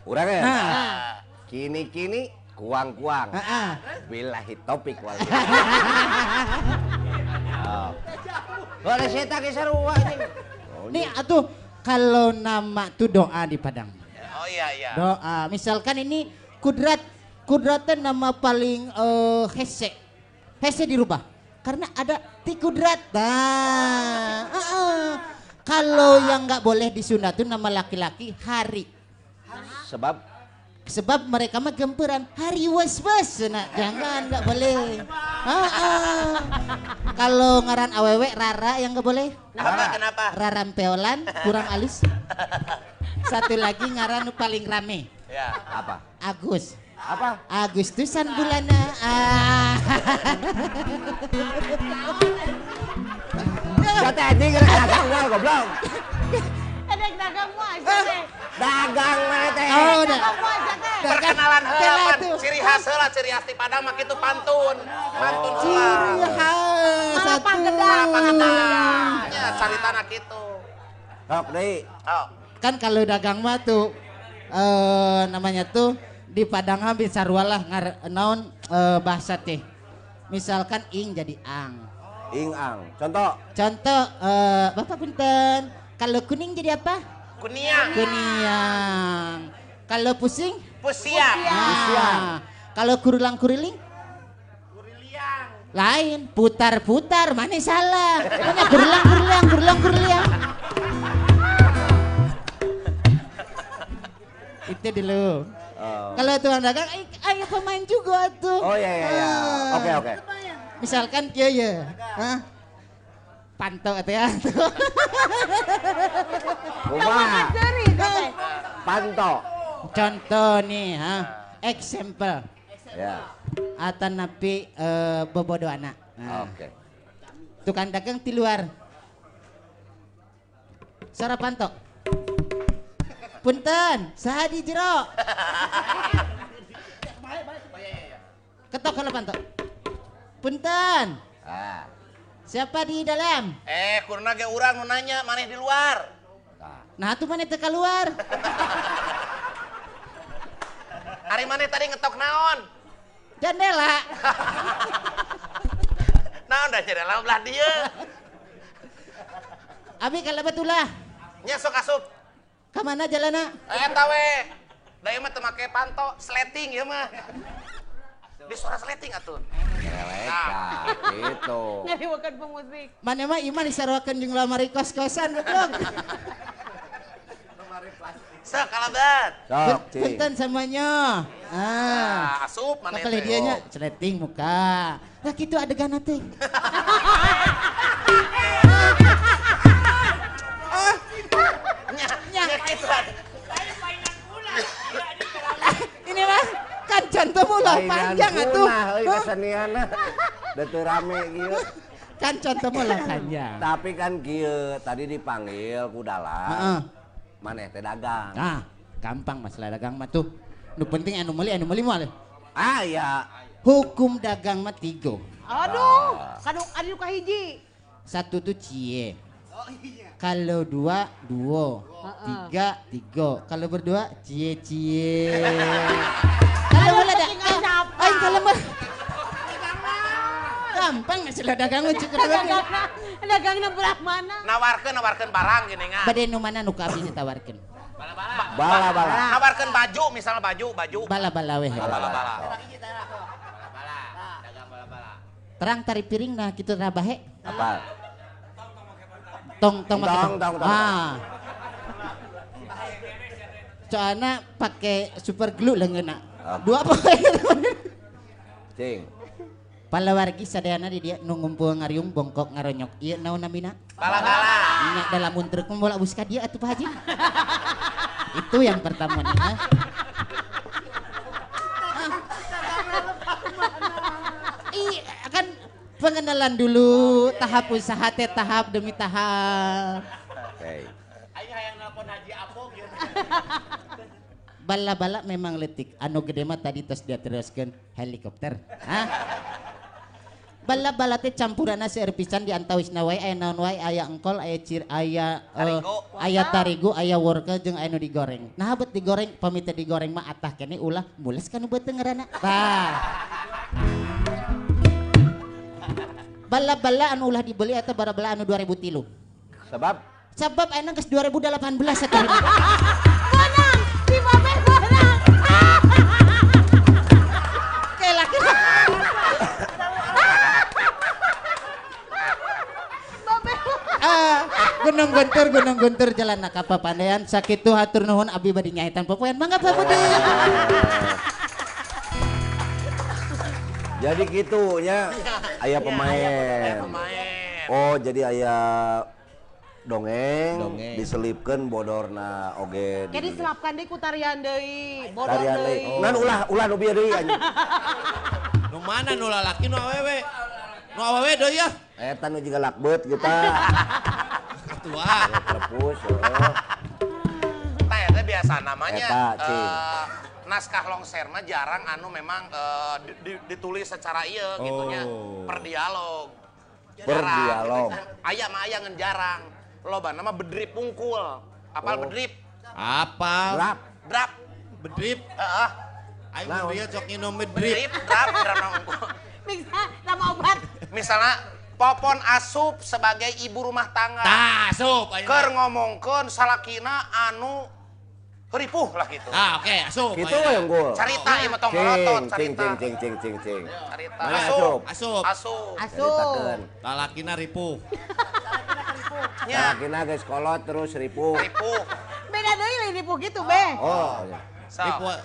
Urang ya? Kini-kini kuang-kuang. ah, ah. Billahi topik wal. Oh. Boleh saya tak sarua anjing. Oh, Nih atuh kalau nama tuh doa di Padang. Oh iya iya. Doa. Misalkan ini kudrat kudratnya nama paling eh hese. Hese dirubah. Karena ada ti kudrat. Nah, ah, ah. Kalau yang nggak boleh di Sunda tuh nama laki-laki hari. Sebab Sebab mereka mah gemperan hari was was nah, jangan nggak boleh. Ah, ah. Kalau ngaran awewe Rara yang nggak boleh. Kenapa? Kenapa? Rarampeolan kurang alus. Satu lagi ngaran paling rame. Ya. apa? Agus. Apa? Agustusan bulana. Ah. Kata dagang wal goblok. Dagang mu aja teh. Dagang mana teh? Oh, udah. Dagang mu aja teh. Perkenalan heula. Ciri khas heula, ciri khas di Padang mah kitu pantun. Pantun heula. Ciri khas satu. Ya, caritana kitu. Sok deui. Oh. Kan kalau dagang mah tuh eh namanya tuh di Padang mah bisa rualah ngar naon eh, bahasa teh. Misalkan ing jadi ang. Ing ang. Contoh. Contoh eh Bapak punten, kalau kuning jadi apa? Kuniang. Kuniang. Kalau pusing? Pusiang. Ah. Kalau kurulang-kuriling? Lain, putar-putar, mana salah? Mana kurulang-kurulang, kurulang-kurulang. Itu dulu. Oh. Kalau tuan dagang, ay, ayo pemain juga tuh. Oh iya iya iya. Ah. Oke oke. Misalkan kia ya, Hah? Pantau itu ya. Kumaha? Teh. Panto. Contoh nih, ha? example. Ya. Atan napi eh, bobodo anak. Nah, Oke. Tukang dagang di luar. Suara panto. Punten, saha di jero. Ketok kalau panto. Punten, Ah. Siapa di dalam? Eh, kurna ge urang nu nanya maneh di luar. Nah. Tuh mana teka keluar? Hari maneh tadi ngetok naon? Jendela. Naon dah jendela belah dieu. Abi kalau betulah. Nya sok asup. Ke mana jalannya? Eh tawe. Da ieu mah teu make panto, sleting ieu mah. Di suara sleting atuh. Releka. Gitu. Ngariwakeun pemusik. Mana mah iman disarwakeun jeung lamari kos-kosan goblok. Sok kalabat. Sok, cing. Punten semuanya. Ah. Ah, asup Makanya teh. dia nya celeting muka. Nah gitu adegan teh. Nya, nya kitu. Ini mah kan contoh mulah Lainan panjang atuh. euy Hah? kesenianna. Da teu rame kieu. Kan contoh mulah panjang. Tapi kan kieu tadi dipanggil ku dalam. Heeh. Maneh teh dagang. Nah, gampang masalah dagang mah tuh. Nu penting anu meuli anu meuli moal. Ah ya. Hukum dagang mah tiga. Aduh, kadu adu kahiji. Satu tuh cie. Kalau dua, duo. Tiga, tiga. Kalau berdua, cie cie. Kalau boleh ada. tinggal siapa? Ayo kalau mah. Gampang masalah dagang mah cukup Dagang dagangna belah mana? Nawarkeun nawarkeun barang gini nga. Bade nu mana nu kabis ditawarkeun. Bala bala. Nawarkeun baju, misalnya baju, baju. Bala-bala weh. Bala-bala. Terang tari piring nah kitu rabahe. Apa? Tong tong Tong, tong, tong. Ah. Soalnya pakai super glue lah ngena. Apa? Dua apa? Cing. Palawargi sadayana di dia nunggumpul ngariung bongkok ngaronyok. Iya naon namina? Bala-bala. Ingat dalam muntruk membola buska dia atuh Pak Haji. Itu yang pertama nih. ah. Iya kan pengenalan dulu tahap usaha teh tahap demi tahap. Oke. Ayo yang nelpon Haji Apo gitu. Bala-bala memang letik. Anu gede mah tadi tos dia teruskan helikopter. Hah? Bala-bala teh campuranna seueur pisan di antawisna wae aya naon wae aya engkol aya cir aya eh, Tarigu. aya tarigu aya wortel jeung aya nu digoreng. Nah bet digoreng pamit digoreng mah atah kene ulah mules kan nu beuteung ngaranna. Tah. Bala-bala anu ulah dibeli atau bala-bala anu 2000 tilu. Sebab Sebab aya geus 2018 eta. Gunung Guntur, Gunung Guntur jalan nak papandayan sakit tuh hatur nuhun abdi badi nyaitan popoyan mangga Pak Budi. jadi gitu nya aya pemain. Pemain. Oh, jadi aya dongeng, Dongeng. diselipkeun bodorna oge. Jadi di- selapkan deh ku tarian deui, bodor Tarian deui. deui. Nan ulah ulah nu bieu deui anjing. Nu mana nu lalaki nu awewe? Nu awewe deui ya. Eta nu jiga lakbeut kita. Tua. Lepus. oh. Tah eta biasa namanya Eta, eh, naskah longser mah jarang anu memang eh, di- di- ditulis secara iya gitunya Oh. per dialog. Berdialog. Aya mah aya ngan jarang. Loba nama bedrip pungkul. Apal Oh. bedrip? Apa? Rap. Drap. Bedrip. Heeh. Ayo Naon? dia cok nginum bedrip. Bedrip, drap, drap Bisa nama obat. Misalnya Popon asup sebagai ibu rumah tangga. Tah, sup. ayeuna. Keur ngomongkeun salakina anu heripuh lah gitu. Ah, oke, asup. Gitu ayeuna. yang gua. Carita ieu mah tong melotot cing, cing, cing, cing, cing, cing. Carita. Mana Asup. asup? Asup. Asup. Lalakina ripuh. Nya, Sakina geus kolot terus ripuh. heripuh. Beda deui lain ripuh gitu, Be. Oh, iya. So, Ripuh.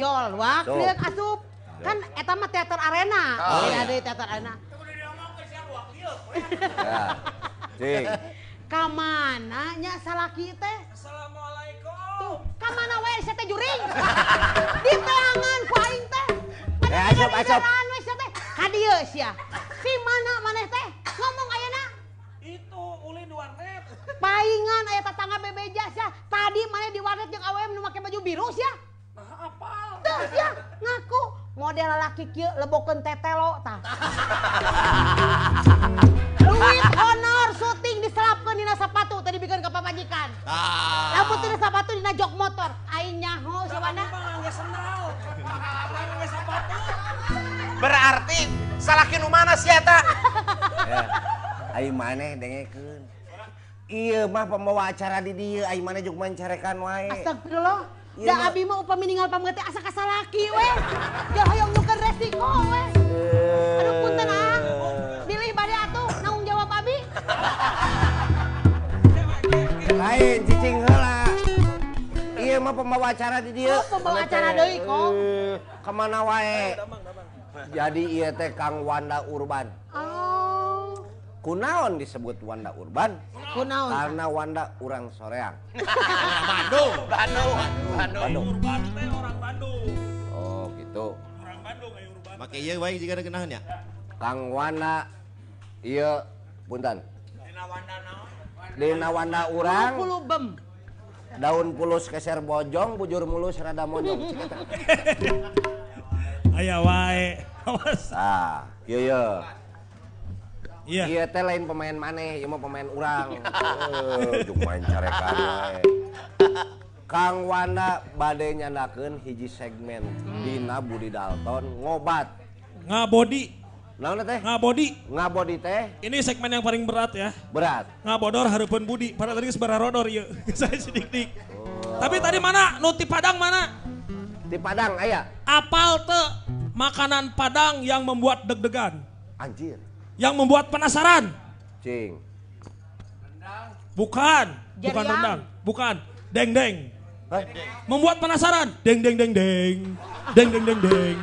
Jol, wak, asup. Kan eta mah teater arena. Oh, Beda iya. deui teater arena. Ya. Cing. Kamana nya salaki teh? Assalamualaikum. Tuh, kamana we sia teh juring? Di pelangan ku aing teh. Eh, asup, asup. we sia teh. Ka dieu sia. Si mana maneh teh? Ngomong ayeuna. Itu ulin di warnet. Paingan aya tetangga bebeja sia. Tadi maneh di warnet jeung awewe nu make baju biru sia. Nah, apal. Tuh sia ngaku model laki kieu lebokeun tetelo tah. Duit honor syuting diselapkeun dina sapatu tadi bikin ke papajikan. Ah. Lamun teu sapatu dina jok motor. Aing nyaho nggak sepatu. berarti salaki nu mana sih eta? Ya. Aing maneh dengekeun. Iya mah pembawa acara di dieu aing maneh juk mancarekan wae. Astagfirullah. Iya, Da Mak. abi mah upami ninggal pameuti asa kasalaki we. Jangan hoyong nukeun resiko we. Aduh punten ah. Pilih bade atuh nanggung jawab abi. Lain cicing heula. Iya mah pembawa acara di dieu. Oh, pembawa acara teh? deui. Eh, Ke mana wae? Jadi iya teh Kang Wanda Urban. Oh. Kunaon disebut Wanda Urban? Kunaon? Karena Wanda urang soreang. Bandung. Bandung, Bandung. Bandung. Urban teh orang Bandung. Oh gitu. Orang Bandung kayak Urban. Make ieu wae jika ada kenahan ya. Kang Wanda iya punten. Dina Wanda urang Puluh bem. daun pulus keser bojong bujur mulus rada mojong. Aya wae. Awas. Iya iya. Iya. Iya teh lain pemain maneh, ieu mah pemain urang. Eh, juk main carekan. Kang Wanda bade nyandakeun hiji segmen dina Budi Dalton ngobat. Ngabodi. Naon teh? Ngabodi. Ngabodi teh Ini segmen yang paling berat ya. berat. Ngabodor hareupeun budi. Pada tadi sebarang rodor ieu. Saya sidik-dik. Tapi tadi mana? Nuti Padang mana? Di Padang aya. Apal teu makanan Padang yang membuat deg-degan. Anjir. Yang membuat penasaran. Cing. Bukan. Bukan Jeriang. rendang. Bukan. Deng-deng. Hah? Membuat penasaran. Deng deng deng deng. Deng deng deng deng.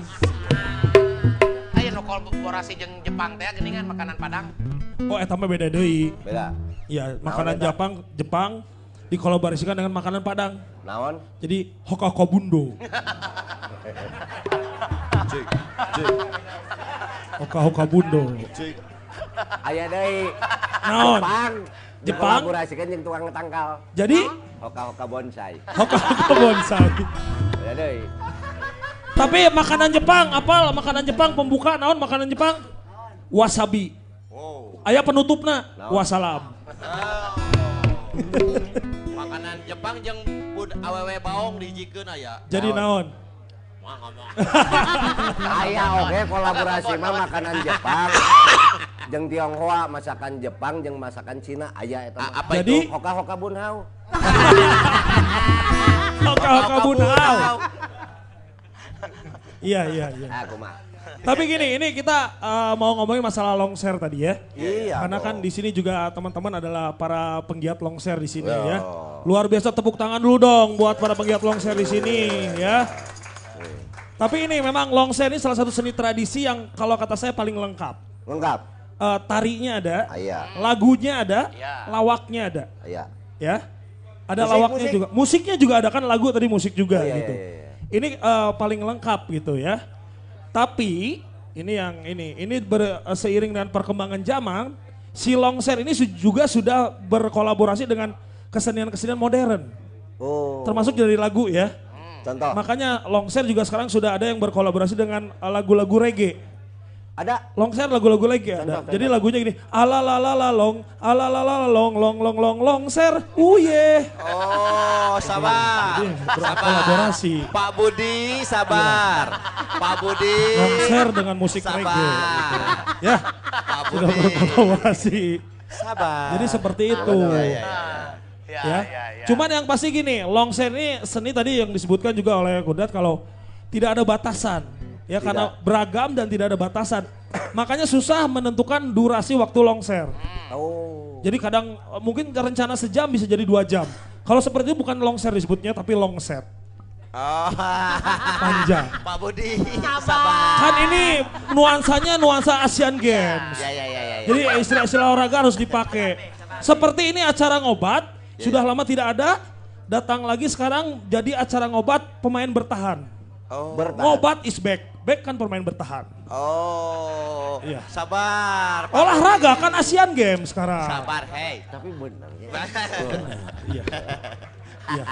Ayo nu kolaborasi jeung Jepang teh geuningan makanan Padang. Oh, eta mah beda deui. Beda. Iya, makanan eta? Jepang Jepang dikolaborasikan dengan makanan Padang. Naon? Jadi hoka kobundo. Hoka hoka bundo. Aya deui. Naon? Jepang. Jepang? Dikolaborasikan jeung tukang tangkal. Jadi Hoka-hoka bonsai. hoka hoka bonsai. Aya deui. Tapi makanan Jepang, apa makanan Jepang pembuka naon makanan Jepang? Wasabi. Aya penutupna wasalam. Makanan Jepang jeung bud awewe baong dijikeun aya. Jadi naon? Aya oge kolaborasi mah makanan Jepang. Jeung Tionghoa masakan Jepang jeung masakan Cina aya eta mah. A- apa Jadi itu? Hoka-hoka bunhau. hoka hoka bunau. Iya iya iya. Aku mah. Tapi gini, ini kita uh, mau ngomongin masalah longser tadi ya. Iya. Karena kan di sini juga teman-teman adalah para penggiat longser di sini Ya. ya. Luar biasa tepuk tangan dulu dong buat para penggiat longser di sini ya. Tapi ini memang longser ini salah satu seni tradisi yang kalau kata saya paling lengkap. Lengkap. Eh, tarinya ada, Aya. lagunya ada, Iya. lawaknya ada, Aya. ya. Ada Musik, lawaknya musik. juga, musiknya juga ada kan lagu tadi musik juga Oh, iya, gitu. iya, iya. Ini eh, paling lengkap gitu ya. Tapi ini yang ini, ini ber- eh, seiring dengan perkembangan zaman, si longser ini juga sudah berkolaborasi dengan kesenian-kesenian modern, Oh. termasuk dari lagu ya. Contoh. Makanya longser juga sekarang sudah ada yang berkolaborasi dengan eh, lagu-lagu reggae. Ada. Longser lagu-lagu reggae ada. Contoh, Jadi lagunya gini, ala la la la long, ala la la la long, long long long longser, uye. Oh, sabar. Jadi berkolaborasi. Pak Budi sabar. Pak Budi. Longser dengan musik reggae. Sabar. Ya, Pak sudah Budi. berkolaborasi. Sabar. Jadi seperti itu. Ya, ya. Cuman yang pasti gini, longser ini seni tadi yang disebutkan juga oleh Kudat kalau tidak ada batasan. Ya karena beragam dan tidak ada batasan. Makanya susah menentukan durasi waktu longser. Oh. Jadi kadang eh, mungkin rencana sejam bisa jadi dua jam. Kalau seperti itu bukan longser disebutnya tapi longset. Oh. Panjang. Pak Budi. Sabar. Kan ini nuansanya nuansa Asian Games. Ya ya ya ya. ya. Jadi istilah-istilah olahraga harus dipakai. Seperti ini acara ngobat, sudah lama tidak ada, datang lagi sekarang jadi acara ngobat pemain bertahan. Oh. Bertahan. Ngobat is back. Back kan pemain bertahan. Oh. Iya. Sabar. Pak Olahraga kan Asian Games sekarang. Sabar, hei. Tapi benar ya. Iya. Iya.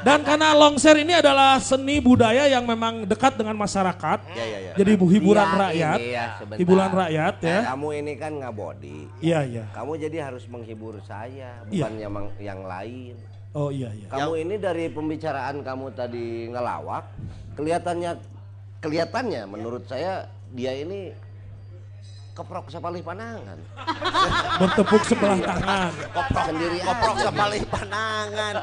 Dan karena longser ini adalah seni budaya yang memang dekat dengan masyarakat. Ya ya ya. Jadi bu- hiburan Iya, rakyat. ini ya, sebentar. hiburan rakyat ya. Eh, Kamu ini kan nggak body. Iya, iya. Kamu jadi harus menghibur saya, Iya. bukan yang yang lain. Oh iya iya. Kamu ini dari pembicaraan kamu tadi ngelawak, kelihatannya kelihatannya menurut saya dia ini keprok sepalih panangan. Bertepuk sebelah tangan. Sendiri Koprok aja. sepalih panangan.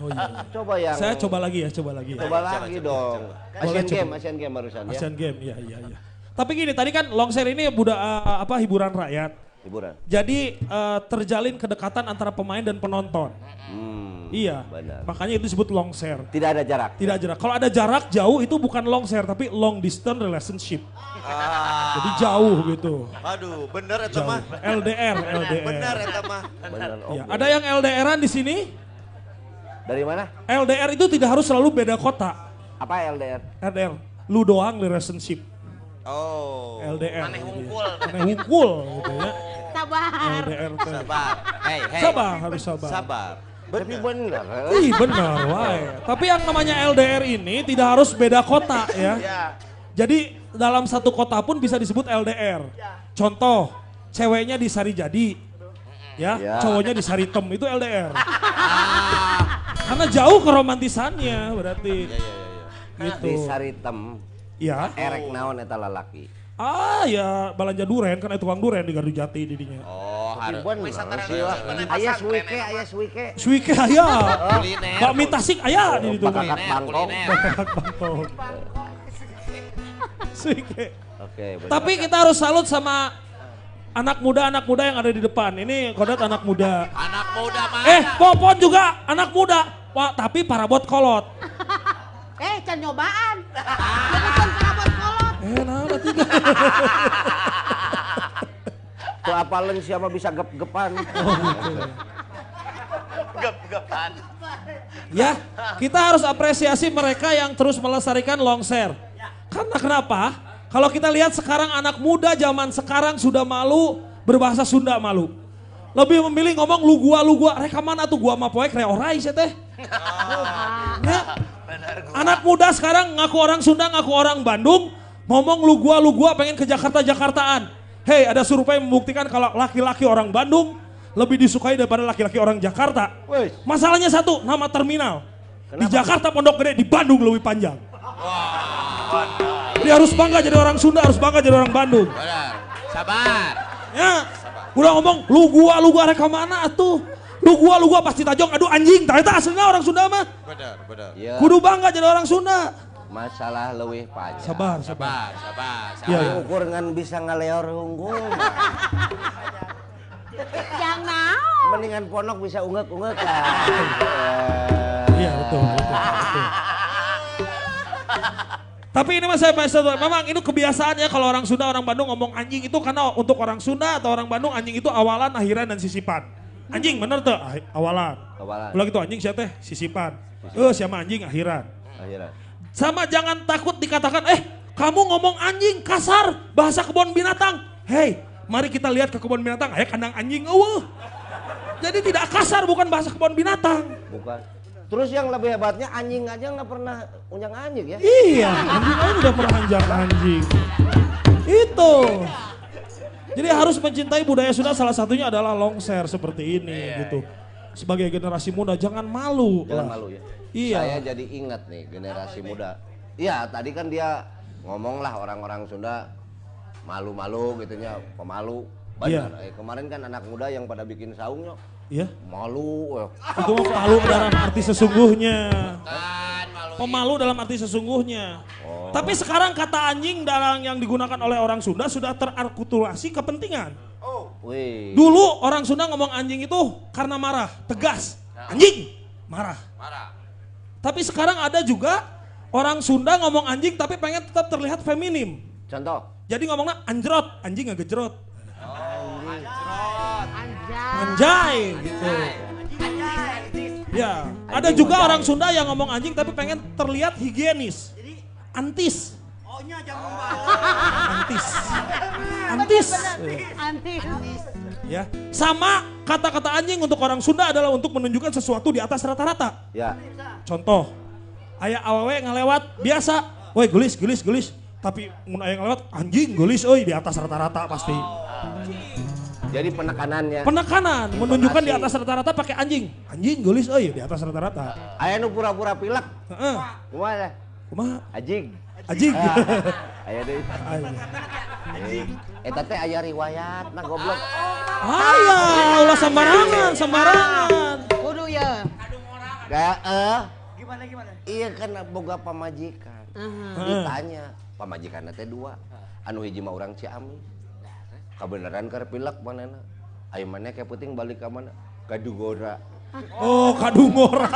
Oh iya. iya. Coba yang Saya coba lagi ya, coba lagi. ya. coba lagi dong. Asian coba. Game, Asian Game barusan ya. Asian Game, iya iya iya. Tapi gini, tadi kan longser ini budak eh, apa hiburan rakyat. Hiburan. Jadi eh, terjalin kedekatan antara pemain dan penonton. Hmm, Iya. Benar. Makanya itu disebut longser. Tidak ada jarak. Tidak jarak. Kalau ada jarak jauh itu bukan longser tapi long distance relationship. Ah. Jadi jauh gitu. Aduh, bener eta Jauh. mah. LDR, LDR. Bener eta mah. Benar. Iya. oke. Ada yang LDRan di sini? Dari mana? LDR itu tidak harus selalu beda kota. Apa LDR? LDR, lu doang relationship. Oh. LDR. Maneh gitu ya. hungkul. Maneh hungkul gitu ya. Sabar. Teh. Sabar. Hei, hei. Sabar, harus sabar. Sabar. Tapi benar. Ih benar, wae. Tapi yang namanya LDR ini tidak harus beda kota ya. Jadi dalam satu kota pun bisa disebut LDR. Contoh, ceweknya di Sarijadi, ya, Ya. cowoknya di Saritem itu LDR. Karena jauh keromantisannya berarti. Gitu. Di Saritem, Ya. erek naon eta lalaki. Ah ya balanja duren kan tukang duren di Gardu Jati didinya. Oh, Tapi harus. benar sih lah. Aya suike, aya suike. Suike aya. Kuliner. Bakmi tasik aya di ditu. Bakak. Bakak bangkong. Suike. Oke. Tapi kita harus salut sama anak muda-anak muda yang ada di depan. Ini kodat anak muda. Anak muda mah. Eh, Popon juga anak muda. Wah, tapi parabot kolot. Eh, can nyobaan. Jangan perabot kolot. Eh, nah, tiga. Tuh apalin siapa bisa gep-gepan. Gep-gepan. Ya, kita harus apresiasi mereka yang terus melestarikan longser. Karena kenapa? Kalau kita lihat sekarang anak muda zaman sekarang sudah malu berbahasa Sunda malu. Lebih memilih ngomong lu gua lu gua reka mana tuh gua mah poek re orai sih teh. Ya. Anak muda sekarang ngaku orang Sunda ngaku orang Bandung ngomong lu gua lu gua pengen ke Jakarta Jakartaan. Hei ada survei membuktikan kalau laki-laki orang Bandung lebih disukai daripada laki-laki orang Jakarta. Masalahnya satu, nama terminal. Di Jakarta Pondok Gede, di Bandung lebih panjang. Jadi harus bangga jadi orang Sunda, harus bangga jadi orang Bandung. Benar. Sabar. Ya, udah ngomong, lu gua, lu gua reka mana atuh? Lu gua, lu gua pasti tajong, aduh anjing, ternyata aslinya orang Sunda mah. Benar, benar. Ya, Kudu bangga jadi orang Sunda. Masalah leuwih panjang. Sabar, sabar. Sabar, sabar, Ya, sabar. Ukur ngan bisa ngaleor unggul. Yang naon? Mendingan ponok bisa ungek-ungek lah. Iya, betul, betul, betul. Tapi ini mas saya memang ini kebiasaan ya kalau orang Sunda, orang Bandung ngomong anjing itu karena untuk orang Sunda atau orang Bandung anjing itu awalan, akhiran, dan sisipan. Anjing bener tuh, Ah, awalan. Awalan. Ulah gitu anjing siapa teh? Sisipan. Eh siapa anjing akhiran. Akhirnya. Sama jangan takut dikatakan, eh kamu ngomong anjing kasar, bahasa kebun binatang. Hei, mari kita lihat ke kebun binatang, eh kandang anjing, eueuh. Jadi tidak kasar bukan bahasa kebun binatang. Bukan. Terus yang lebih hebatnya anjing aja nggak pernah unyang anjing ya. Iya, anjing aja udah pernah anjang anjing. Itu. Jadi harus mencintai budaya Sunda salah satunya adalah longser seperti ini gitu. Sebagai generasi muda jangan malu. Jangan lah. malu ya. Iya. Saya jadi ingat nih generasi muda. Iya tadi kan dia ngomong lah orang-orang Sunda malu-malu gitunya pemalu. Benar. Eh, kemarin kan anak muda yang pada bikin saungnya Iya. malu. eh. Itu mah palu dalam arti sesungguhnya. Malu. Pemalu dalam arti sesungguhnya. Oh. Tapi sekarang kata anjing dalam yang digunakan oleh orang Sunda sudah terartikulasi kepentingan. Wih. Dulu orang Sunda ngomong anjing itu karena marah, tegas. Anjing, marah. Marah. Tapi sekarang ada juga orang Sunda ngomong anjing tapi pengen tetap terlihat feminim. Contoh. Jadi ngomongnya anjrot, anjing nggak gejrot. Anjay. Anjay gitu. Ya, ada juga orang Sunda yang ngomong anjing tapi pengen terlihat higienis. Antis. Antis. Antis. Anti. Ya. Sama kata-kata anjing untuk orang Sunda adalah untuk menunjukkan sesuatu di atas rata-rata. Ya. Contoh, ayah awewe ngelewat biasa, woi gelis gelis gelis. Tapi mun aya ngelewat anjing gelis euy di atas rata-rata pasti. Jadi penekanannya. Penekanan menunjukkan di atas rata-rata pakai anjing. Anjing gelis euy di atas rata-rata. Aya nu pura-pura pilek. Heeh. Kumaha? Kumaha? Anjing. Anjing. Aya deui. Aya. Eh, Eta teh aya riwayat nah goblok. Aya, ulah sembarangan, sembarangan. Kudu ya. Kayak eh gimana gimana? Iya kan boga pamajikan. Ditanya, pamajikan teh dua. Anu hiji mah urang Ciamis. Kabeneran keur pilek manehna. Aya maneh ke puting balik ka mana? Ka Dugora. Oh, kadungora.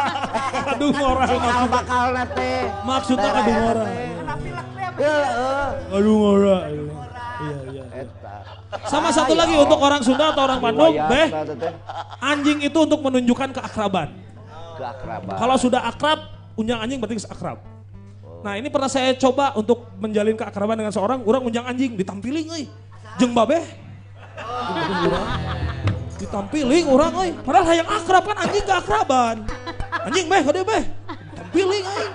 kadungora Cikal maksud, bakal teh. maksudnya kadungora. Heeh. Kadungora. Iya, iya. Eta. Sama satu lagi untuk orang Sunda atau orang Bandung, Beh. Anjing itu untuk menunjukkan keakraban. keakraban. Kalau sudah akrab, unjang anjing berarti akrab. Nah ini pernah saya coba untuk menjalin keakraban dengan seorang, orang unjang anjing ditampiling euy. Jeung babeh. Ditampiling orang euy. Padahal hayang akrab kan anjing keakraban. Anjing beh, kade beh. Tampiling euy.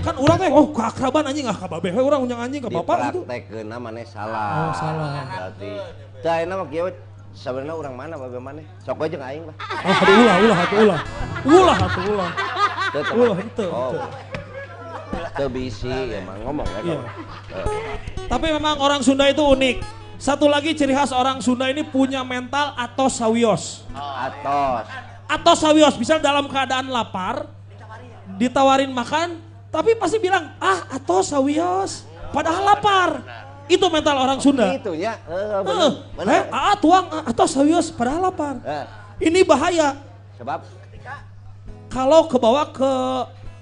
Kan orang teh oh keakraban anjing ah ka babeh we urang unjang anjing ka bapak gitu. Dipraktekeun maneh salah. Oh, salah. Berarti tah enak mah kieu sebenarnya urang mana babe maneh? Sok jeung aing lah. Oh, hatu ulah, ulah, hatu ulah. Ulah, hatu ulah. Ulah, henteu, Oh. henteu. Teu bisi emang ngomong ya. Iya. kalau. Tapi memang orang Sunda itu unik. Satu lagi ciri khas orang Sunda ini punya mental atau sawios. Atos. Atau sawios, misal dalam keadaan lapar, ditawarin makan, tapi pasti bilang, ah atau sawios. Padahal lapar. Itu mental orang Sunda. Itu ya. Eh, bener. eh, ah tuang ah, atau sawios, padahal lapar. Eh, Ini bahaya. sebab kalau kebawa ke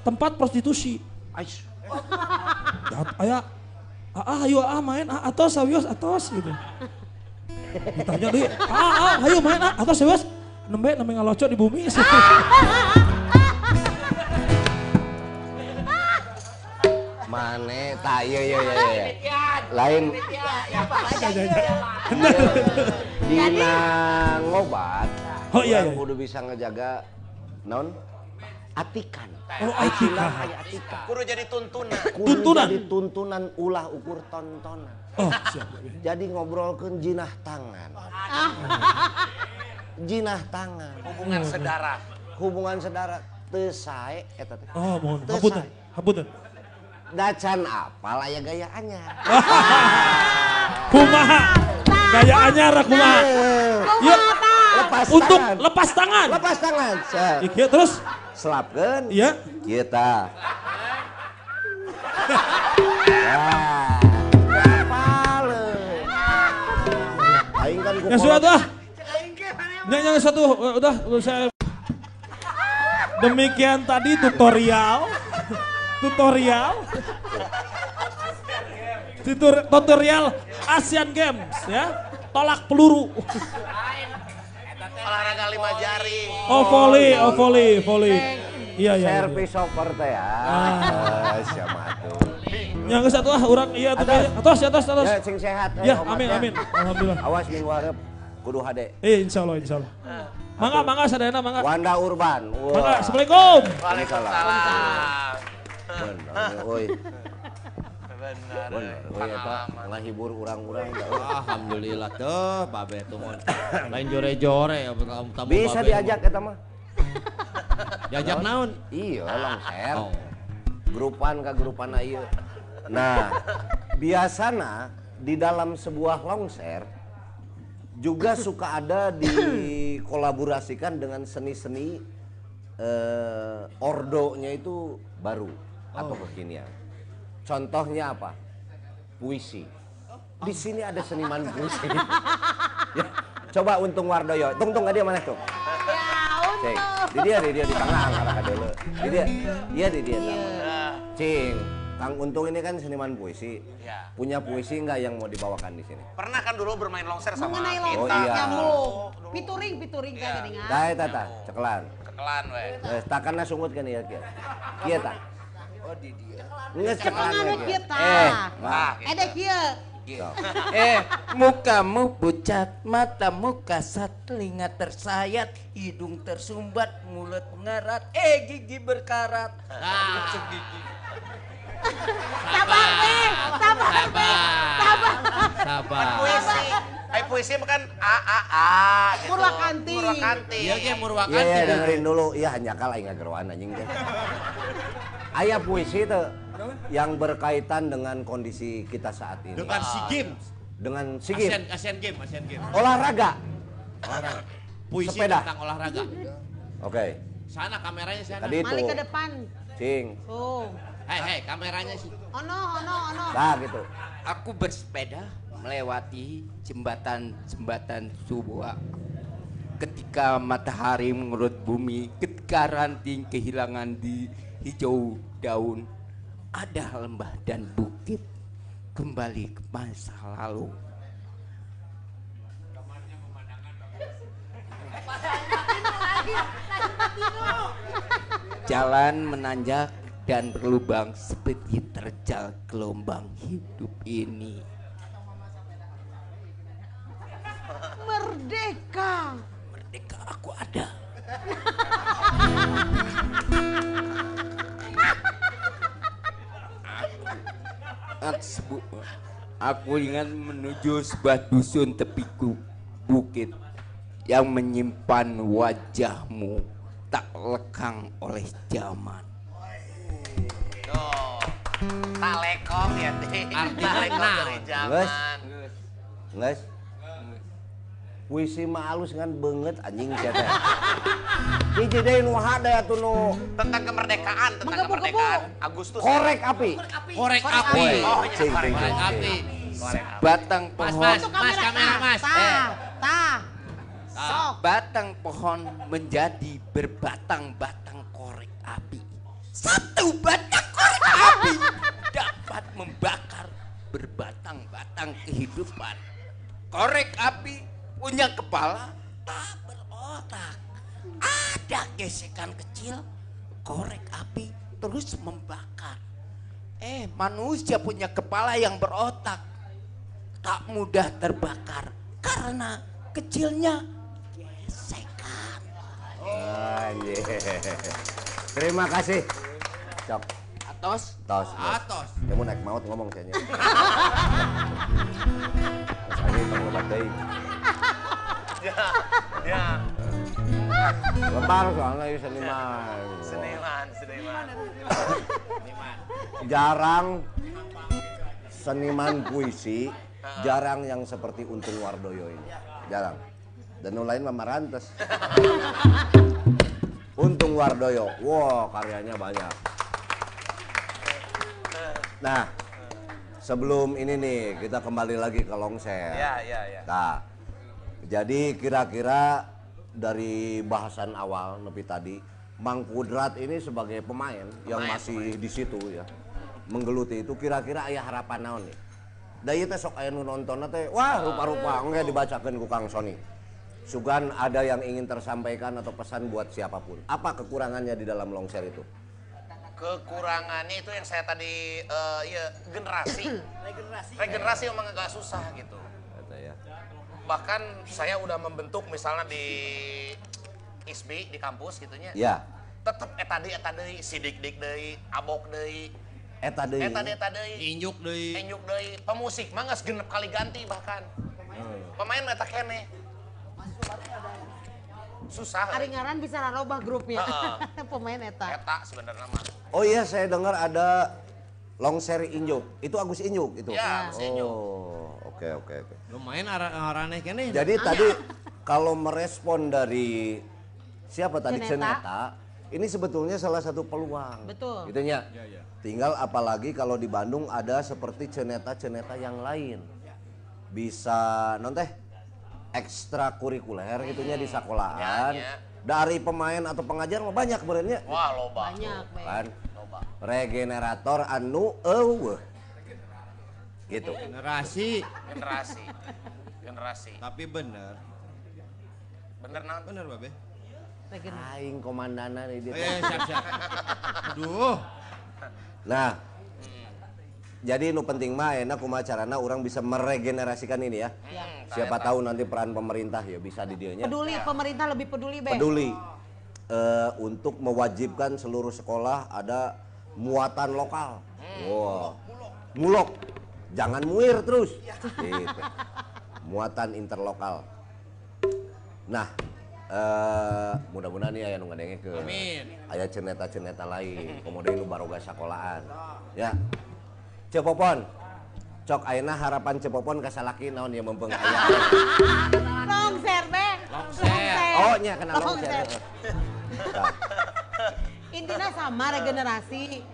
tempat prostitusi. Aish. Ya, aya, ah, ah, ayo ah main, ah, atos, sawios, atos gitu. Ditanya deh, ah, ah, ayo main, ah, atos, sawios. Nembe, nembe ngaloco di bumi. Mane, tak iya iya iya. iya. Lain dina ngobat. Oh, iya, iya. Kudu bisa ngejaga non atikan. Oh, atikan. atikan. Kudu jadi tuntunan. Kudu Tuntunan. jadi tuntunan ulah ukur tontonan. Oh, siap. Jadi ngobrolkeun jinah tangan. jinah tangan. Hubungan sedara. Hubungan saudara teu sae eta teh. Oh, mohon, hapunten, hapunten. Dacan apal aya gayaannya. Kumaha, gaya anyar kumaha. Yuk, Lepas untuk tangan. lepas tangan. Lepas tangan. Iya, terus, Selapkeun. iya. Kita. Aing kan Yang sudah tuh. Yang yang satu udah saya Demikian tadi tutorial tutorial Tutor- tutorial Asian Games ya. Tolak peluru. Olahraga lima jari. Oh volley, oh volley, volley. Iya iya. iya. Service over teh ya. Ah, siapa tuh. Yang ke satu ah orang iya tuh Atas. atas atas atas. Ya sing sehat eh, Ya, amin amin. Alhamdulillah. Awas minggu hareup kudu hade. Eh insya Allah insya Allah. Mangga mangga sadayana mangga. Wanda Urban. Mangga. Assalamualaikum. Waalaikumsalam. Benar. Bener, euy eta ngahibur urang-urang. da, euy. Alhamdulillah tuh babe tuh. Lain jore-jore ya tamu Bisa babe. diajak eta mah. Diajak naon? Iya, longser. Oh. Grupan ke grupan ieu. Nah, biasana di dalam sebuah longser juga suka ada dikolaborasikan dengan seni-seni eh, ordonya itu baru atau kekinian. Contohnya apa? Puisi. Di sini ada seniman puisi. Ya, Coba untung Wardoyo. Tung tung dia mana tuh? Cek. Di dia, di dia di tengah angkara kadele. Di dia. Iya di dia sama. Cing. Kang Untung ini kan seniman puisi. Ya. Punya puisi nggak yang mau dibawakan di sini? Pernah kan dulu bermain longser sama Mengenai kita. Oh, iya. nyambung. Pituring, pituring kan Iya. dengan. Dah eta tah, cekelan. Kekelan we. Eh, takanna sungut kan ieu kieu. Kieu tah. Oh di dia. Kieu. kita. Eh, Ah, wah. gitu. Ede kieu. Eh, mukamu pucat, matamu kasat, telinga tersayat, hidung tersumbat, mulut mengarat, eh gigi berkarat. Gigi. Sabar, weh. Sabar, weh. Sabar. Sabar. Puisi. Ay puisi bukan a a a gitu. Purwakanti. Purwakanti. Iya ge Iya, murwakan iya dengerin dulu. Iya hanya kala ingat geroan anjing teh. Aya puisi tuh yang berkaitan dengan kondisi kita saat ini. dengan SEA Games. Dengan Asian sigim. Asian Games, Asian Games. Olahraga. Puisi Sepeda. tentang olahraga. Oke. Sana kameranya sana. Tadi itu. Malik ke depan. Cing. Tuh. Hei, hei, kameranya sih. Ono, ono, ono. Nah gitu. Aku bersepeda melewati jembatan-jembatan sebuah ketika matahari menurut bumi, ketika ranting kehilangan di hijau daun, ada lembah dan bukit kembali ke masa lalu. Jalan menanjak dan berlubang seperti terjal gelombang hidup ini. Merdeka. Merdeka aku ada. Aku, aku ingat menuju sebuah dusun tepi bukit yang menyimpan wajahmu tak lekang oleh zaman. Tuh. Tak lekong ya, Teh. Artinya Geus. zaman. Guys. Puisi mah alus kan banget anjing. Hiji deui nu hade atuh nu Tentang kemerdekaan, tentang Menggebu-gebu. kemerdekaan. Agustus. korek api. Korek api. Oh, iya, Cing, korek cing, Korek api. Batang Mas, pohon, mas, Itu mas, kamera mas. Eh, tah. Sok. batang pohon menjadi berbatang-batang api. Satu batang berbatang-batang kehidupan. Korek api punya kepala tak berotak. Ada gesekan kecil, korek api terus membakar. Eh, manusia punya kepala yang berotak. Tak mudah terbakar karena kecilnya gesekan. Anjir. Terima kasih. Cok. Atos. Tos. Atos. Kamu naik maut ngomong kayaknya. Mas Ani pengobat deui. Ya, ya. Lebar soalnya ieu seniman. Seniman, seniman. Jarang seniman puisi, jarang yang seperti Untung Wardoyo ini. Jarang. Dan yang lain mah Marantes. Untung Wardoyo, wow karyanya banyak. Nah, sebelum ini nih kita kembali lagi ke Longser. Ya, ya, ya. Nah, jadi kira-kira dari bahasan awal nepi tadi, Mang Kudrat ini sebagai pemain yang masih di situ ya, menggeluti itu kira-kira ayah harapan naon nih? Da ieu teh sok aya nu nonton teh, wah rupa-rupa engke dibacakeun ku Kang Sony. Sugan ada yang ingin tersampaikan atau pesan buat siapa pun. Apa kekurangannya di dalam longser itu? Kekurangannya itu yang saya tadi eh, ya generasi. Regenerasi. Regenerasi emang agak susah gitu. Kata ya. Bahkan saya udah membentuk misalnya di ISBI di kampus gitunya. Ya, Tetep eta deui eta deui, sidik-dik deui, abok deui. eta deui. Eta deui eta deui. Injuk deui. Injuk deui. Pemusik mah geus genep kali ganti bahkan. Pemain mah eta keneh. Susah. Ari ngaran bisa narobah grupnya. Heeh. Pemain eta. Eta sebenarnya mah. Oh iya, saya dengar ada longser Injuk. Itu Agus Injuk itu. Ya, Agus Injuk. Oh, oke oke oke. Lumayan ara araneh kene. Jadi tadi kalau merespon dari siapa tadi Ceneta. Ini sebetulnya salah satu peluang. Betul. Gitu ya. Tinggal apalagi kalau di Bandung ada seperti ceneta-ceneta yang lain. Bisa non teh ekstrakurikuler gitunya di sekolahan. Ya, ya. Dari pemain atau pengajar mah banyak berenya. Wah, loba. Banyak. Kan Loba. regenerator anu eueuh. Gitu. Generasi. Generasi. Generasi. Tapi bener. Bener naon? Bener babe. Regenerasi. Aing komandanan ini. Eh siap siap. Aduh. Nah, jadi nu penting mah enak kumaha carana orang bisa meregenerasikan ini ya. Siapa tahu nanti peran pemerintah ya bisa di dieunya. Peduli, pemerintah lebih peduli, Be. Peduli eh, untuk mewajibkan seluruh sekolah ada muatan lokal. Wow. Mulok. Jangan muir terus. Gitu. Muatan interlokal. Nah, eh mudah-mudahan nih aya nu ngadenge ke Amin. aya ceneta-ceneta lain, kemudian nu baroga sekolahan. Ya. Cepopon. Cok ayeuna harapan Cepopon ka salaki naon ya mempeng aya. Longser, Be. Longser. Oh, nya kenal Longser. Intinya sama regenerasi.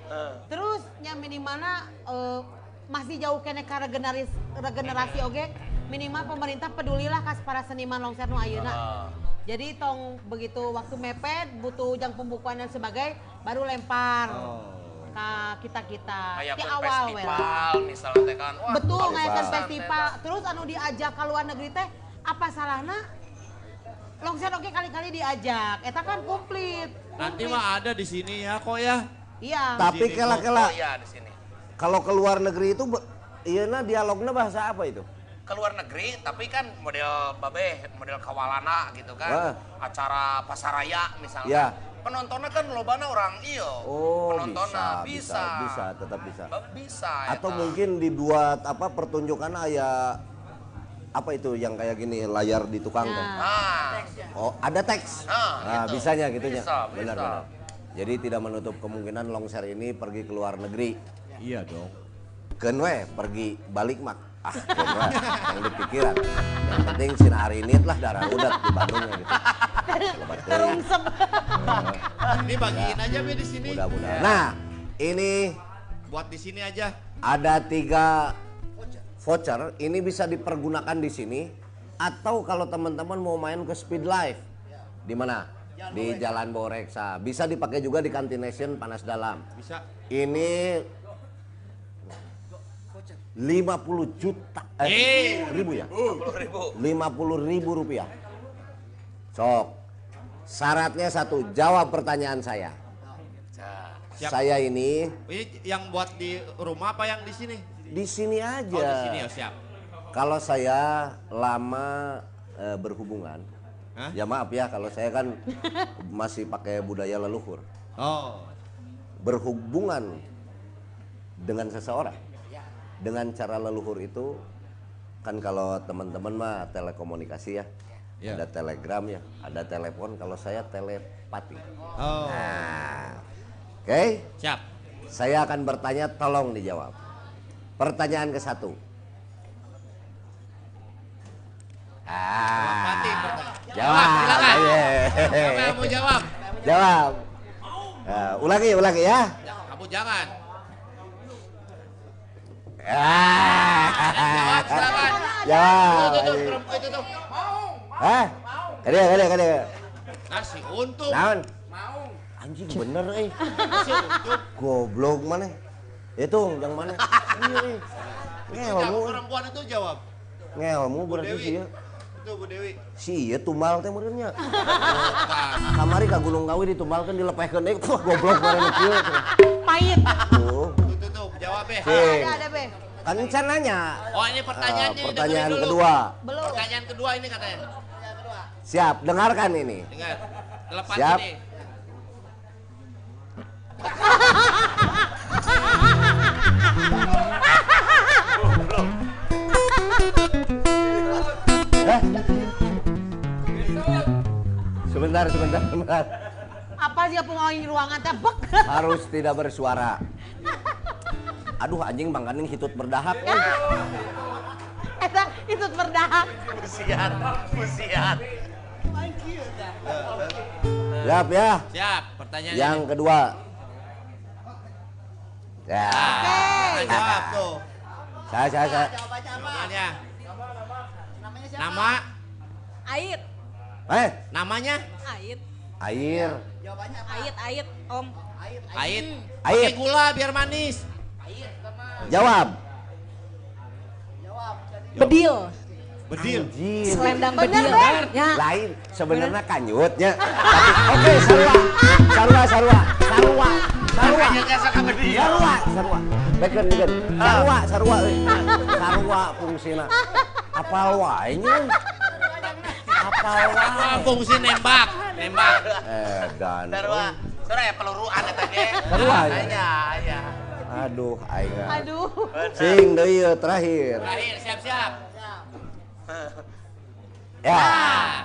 Terus yang minimalnya eh, masih jauh kene ka regenerasi regenerasi oge minimal pemerintah pedulilah kas para seniman longser nu ayeuna. Jadi tong begitu waktu mepet butuh jang pembukuan dan sebagai baru lempar ke kita-kita. Kayak Di awal festival lah. misalnya teh kan. Wah, Betul pisan, festival. Terus anu diajak ke luar negeri teh apa salahna? Longser oke kali-kali diajak. Eta kan komplit. Nanti mah ada di sini ya kok ya. Iya. Tapi kela-kela Oh iya di sini. kalau ke luar negeri itu be- iyeuna dialognya bahasa apa itu? Ke luar negeri tapi kan model babe, model kawalana gitu kan. Wah. Acara pasaraya misalnya. Ya. Penontonnya kan lobana orang iyo. Oh, Penontonnya bisa, bisa, bisa, tetap bisa. Bisa. Atau eta. mungkin dibuat apa pertunjukan aya apa itu yang kayak gini layar di tukang tuh. Nah, Oh, ada teks. Nah, Nah, gitu. bisanya gitunya. Bisa, benar, bisa. benar. Jadi tidak menutup kemungkinan longser ini pergi ke luar negeri. Iya dong. Keun we pergi balik mak. Ah, keun we, yang dipikiran. Yang penting sina hari ini lah darah udat di Bandungnya gitu. Lebat deui. Terungsep. Ini bagiin aja be di sini. Mudah-mudahan. Nah, ini Buat di sini aja. ada tiga voucher ini bisa dipergunakan di sini atau kalau teman-teman mau main ke Speed Live di mana di Jalan Boreksa. Bisa dipakai juga di Kantination Panas Dalam. Bisa. Ini 50 juta eh, ribu ya? 50 ribu rupiah. Sok. Syaratnya satu, jawab pertanyaan saya. Siap. Saya ini yang buat di rumah apa yang di sini? di sini aja. Oh di sini oh siap. Kalau saya lama eh, berhubungan, Hah? ya maaf ya kalau saya kan masih pakai budaya leluhur. Oh. Berhubungan dengan seseorang dengan cara leluhur itu kan kalau teman-teman mah telekomunikasi ya. Ya. Ada telegram ya, ada telepon kalau saya telepati. Oh. Nah, Oke, Siap. saya akan bertanya tolong dijawab. Pertanyaan ke satu. Ah, Mati jawab. silakan. Mau jawab? Jawab. Ya, ulangi, ulangi ya. Kamu jangan. Ah. Jawab silakan. Jawab. Itu tuh, perempuan itu tuh. Hah? Kade, kade, kade. Kasih untung. Naon? Anjing bener eh. Kasih untung. Goblok mana? Itu yang mana? Iya, eh. Ngelmu, perempuan itu jawab. ngelmu berarti sih ya. Itu Bu Dewi. Si iya tumbal teh meureunnya. Kamari ka Gunung Kawi ditumbalkeun dilepehkeun deui. Wah, goblok bareng kieu. Pahit. Ya. Sing. Ada ada be. Kan can nanya. Oh ini pertanyaannya ini pertanyaan dulu. kedua. Belum. Pertanyaan kedua ini katanya. Siap, dengarkan ini. Dengar. Lepas Siap. ini. Eh? Sebentar, sebentar, sebentar. Apa sih pengawain ruangan teh bek. Harus tidak bersuara. Aduh anjing Bang Kaning hitut berdahak. eh. Eta itu berdahak. Musiat, musiat. Siap ya. Siap. Pertanyaan Yang ini. kedua. Ya. Jangan jawab tuh. Saya, saya, saya. Jawabannya. Nama, Ait, Eh, namanya ait, air. ait, ait, om. Ait. Ait. Pakai gula biar manis. Jawab. Bedil, Bedil. Anjir. selendang bedil. Ya. Lain sebenarnya kanyutnya. Tapi oke, sarua. Sarua, sarua. Sarua. Sarua. Sarua, sarua. Beken, beken. Sarua, sarua. euy. Sarua fungsina. Apal wae nya. Apal wae. Ah, fungsi nembak, nembak. Eh, dan. Sarua, sarua ya peluruan eta ge. Sarua, ya? Aya, aya. Aduh, aing. Aduh. Sing deui terakhir. Terakhir, siap-siap. Ya.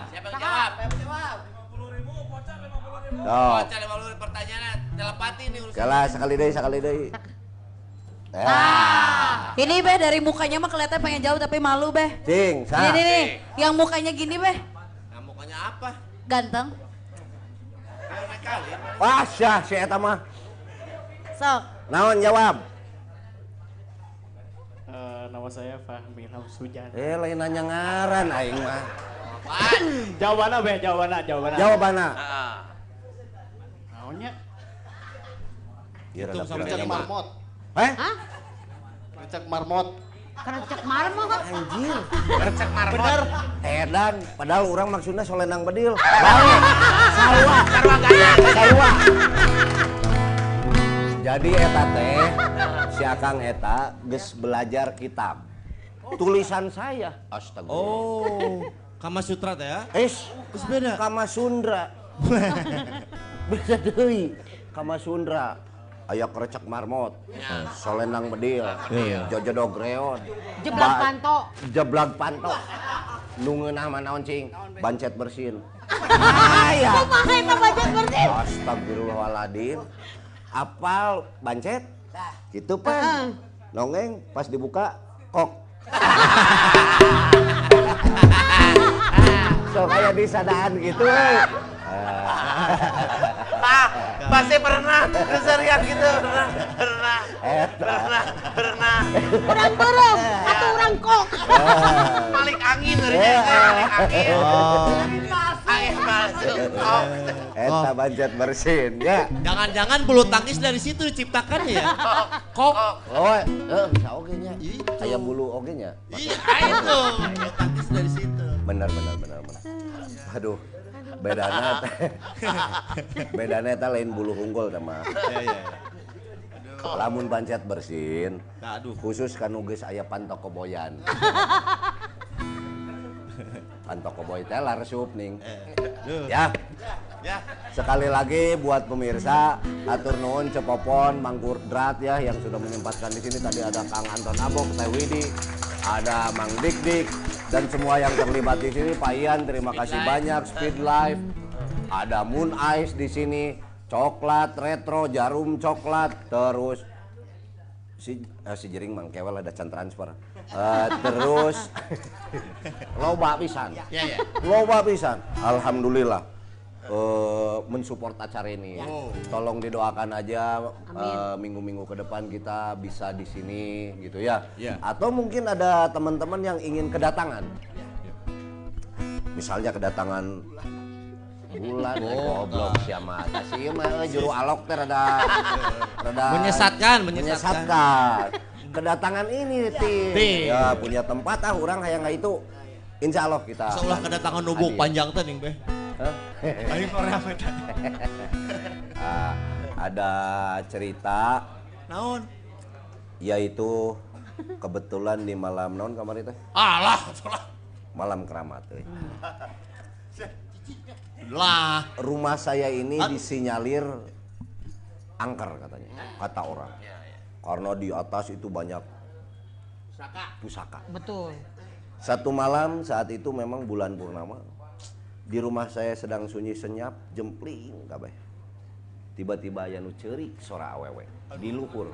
Siapa yang jawab? Oh. Baca 50 pertanyaan telepati nih urusan. Kalah sekali deui, sekali deui. Ya. Ini beh dari mukanya mah kelihatan pengen jauh tapi malu beh. Sing, Ini sah. nih, nih, yang mukanya gini beh, Nah, mukanya apa? ganteng. Ayo naik kali. Wah, syah si eta mah. Sok, Naon jawab? Eh, nama saya Fahmi Sujan. Eh, lain nanya ngaran aing mah. Apaan? Jawabannya be, jawabannya, jawabannya. Jawabanna. Heeh. Naonnya? Ieu Hitung rada sampai kurang. lima. Marmot. Eh? Recek marmot. Karena cek marmot. Anjir. Gercek marmot. Bener. Edan, padahal orang maksudnya solendang bedil. Lain. Sarua. Sarua gaya. Sarua. Jadi eta teh si Akang eta geus belajar kitab. Tulisan saya. Astagfirullah. Oh, Kama Sutra teh ya? Es, Terus beda. Kama Sundra. Beda deui. Kama Sundra. Aya kerecek marmot, solendang bedil, jojodog reon, Jeblak ba- panto. jeblak panto, nungeunah mah naon cing, bancet bersin. Aya. Kumaha eta budget bersih? Astagfirullahaladzim. Apal bancet? Gitu pan. Nongeng pas dibuka kok. so kayak disadaan gitu. Ah, pasti pernah keserian gitu, pernah, pernah, pernah, pernah. Urang beureum, atuh urang kok. Malik angin dari malik angin. Oh. Masuk kok. Eta bancet bersin ya. Jangan-jangan bulu tangkis dari situ diciptakan ya? Kok? Oh, eh, bisa oge nya. Aya bulu oge nya. Iya, itu. Bulu tangkis dari situ. Benar benar benar benar. Aduh. Bedana teh. Bedana eta lain bulu unggul sama. Iya, iya. Lamun bancet bersin. Nah, aduh. Khusus kanu geus aya pantoko boyan. pantoko boy teh laresup ning. Ya. Ya. Sekali lagi buat pemirsa, atur nuhun cepopon, Mang Kurdrat ya yang sudah menyempatkan di sini tadi ada Kang Anton Abok, Teh Widi, ada Mang Dik Dik dan semua yang terlibat di sini, Pak Ian terima kasih banyak, Speed Life, ada Moon Ice di sini, coklat retro, jarum coklat, terus si eh, si jering Mang Kewel ada can transfer. Eh, terus loba pisan. Ya, ya. Loba pisan. Alhamdulillah. eh, mensupport acara ini. Tolong didoakan aja minggu-minggu ke depan kita bisa di sini gitu ya. Ya. Atau mungkin ada teman-teman yang ingin kedatangan. Misalnya kedatangan bulan eh, goblok siapa sih mah eh, juru alok teh rada rada Menyesatkan, menyesatkan. Kedatangan ini tim. Tim. Ya punya tempat ah orang hayang itu. Insya Allah kita. Seolah kedatangan nubuk panjang teh ning beh. Ah, ada cerita Naon? yaitu kebetulan di malam non kamar itu Alah, malam keramat euy. Lah. rumah saya ini disinyalir angker katanya kata orang. Karena di atas itu banyak pusaka. Betul. satu malam saat itu memang bulan purnama di rumah saya sedang sunyi senyap jempling kabeh. Tiba-tiba aya nu ceurik suara awewe di luhur.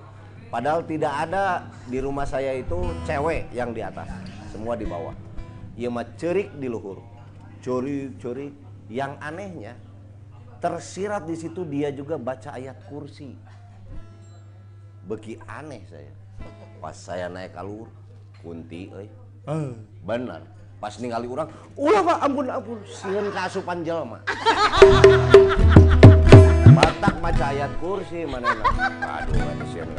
Padahal tidak ada di rumah saya itu cewek yang di atas semua di bawah. Ieu mah ceurik di luhur. Ceurik ceurik yang anehnya tersirat di situ dia juga baca ayat kursi. Beki aneh saya. Pas saya naik alur kunti euy. Bener pas ningali orang ulah pak ampun ampun. Sieun kaasupan jelema batak maca ayat kursi mana aduh atuh sieun.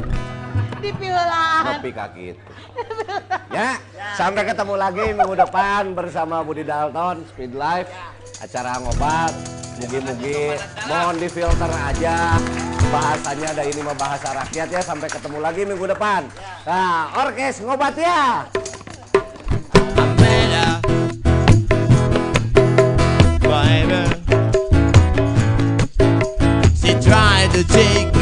Dipieulaan. nepi ka kitu. Ya sampai ketemu lagi minggu depan bersama Budi Dalton Speed Life acara ngobat mugi-mugi. Mohon difilter aja. Bahasanya ada ini mah bahasa rakyat ya sampai ketemu lagi minggu depan. Nah orkes ngobat ya. She tried to take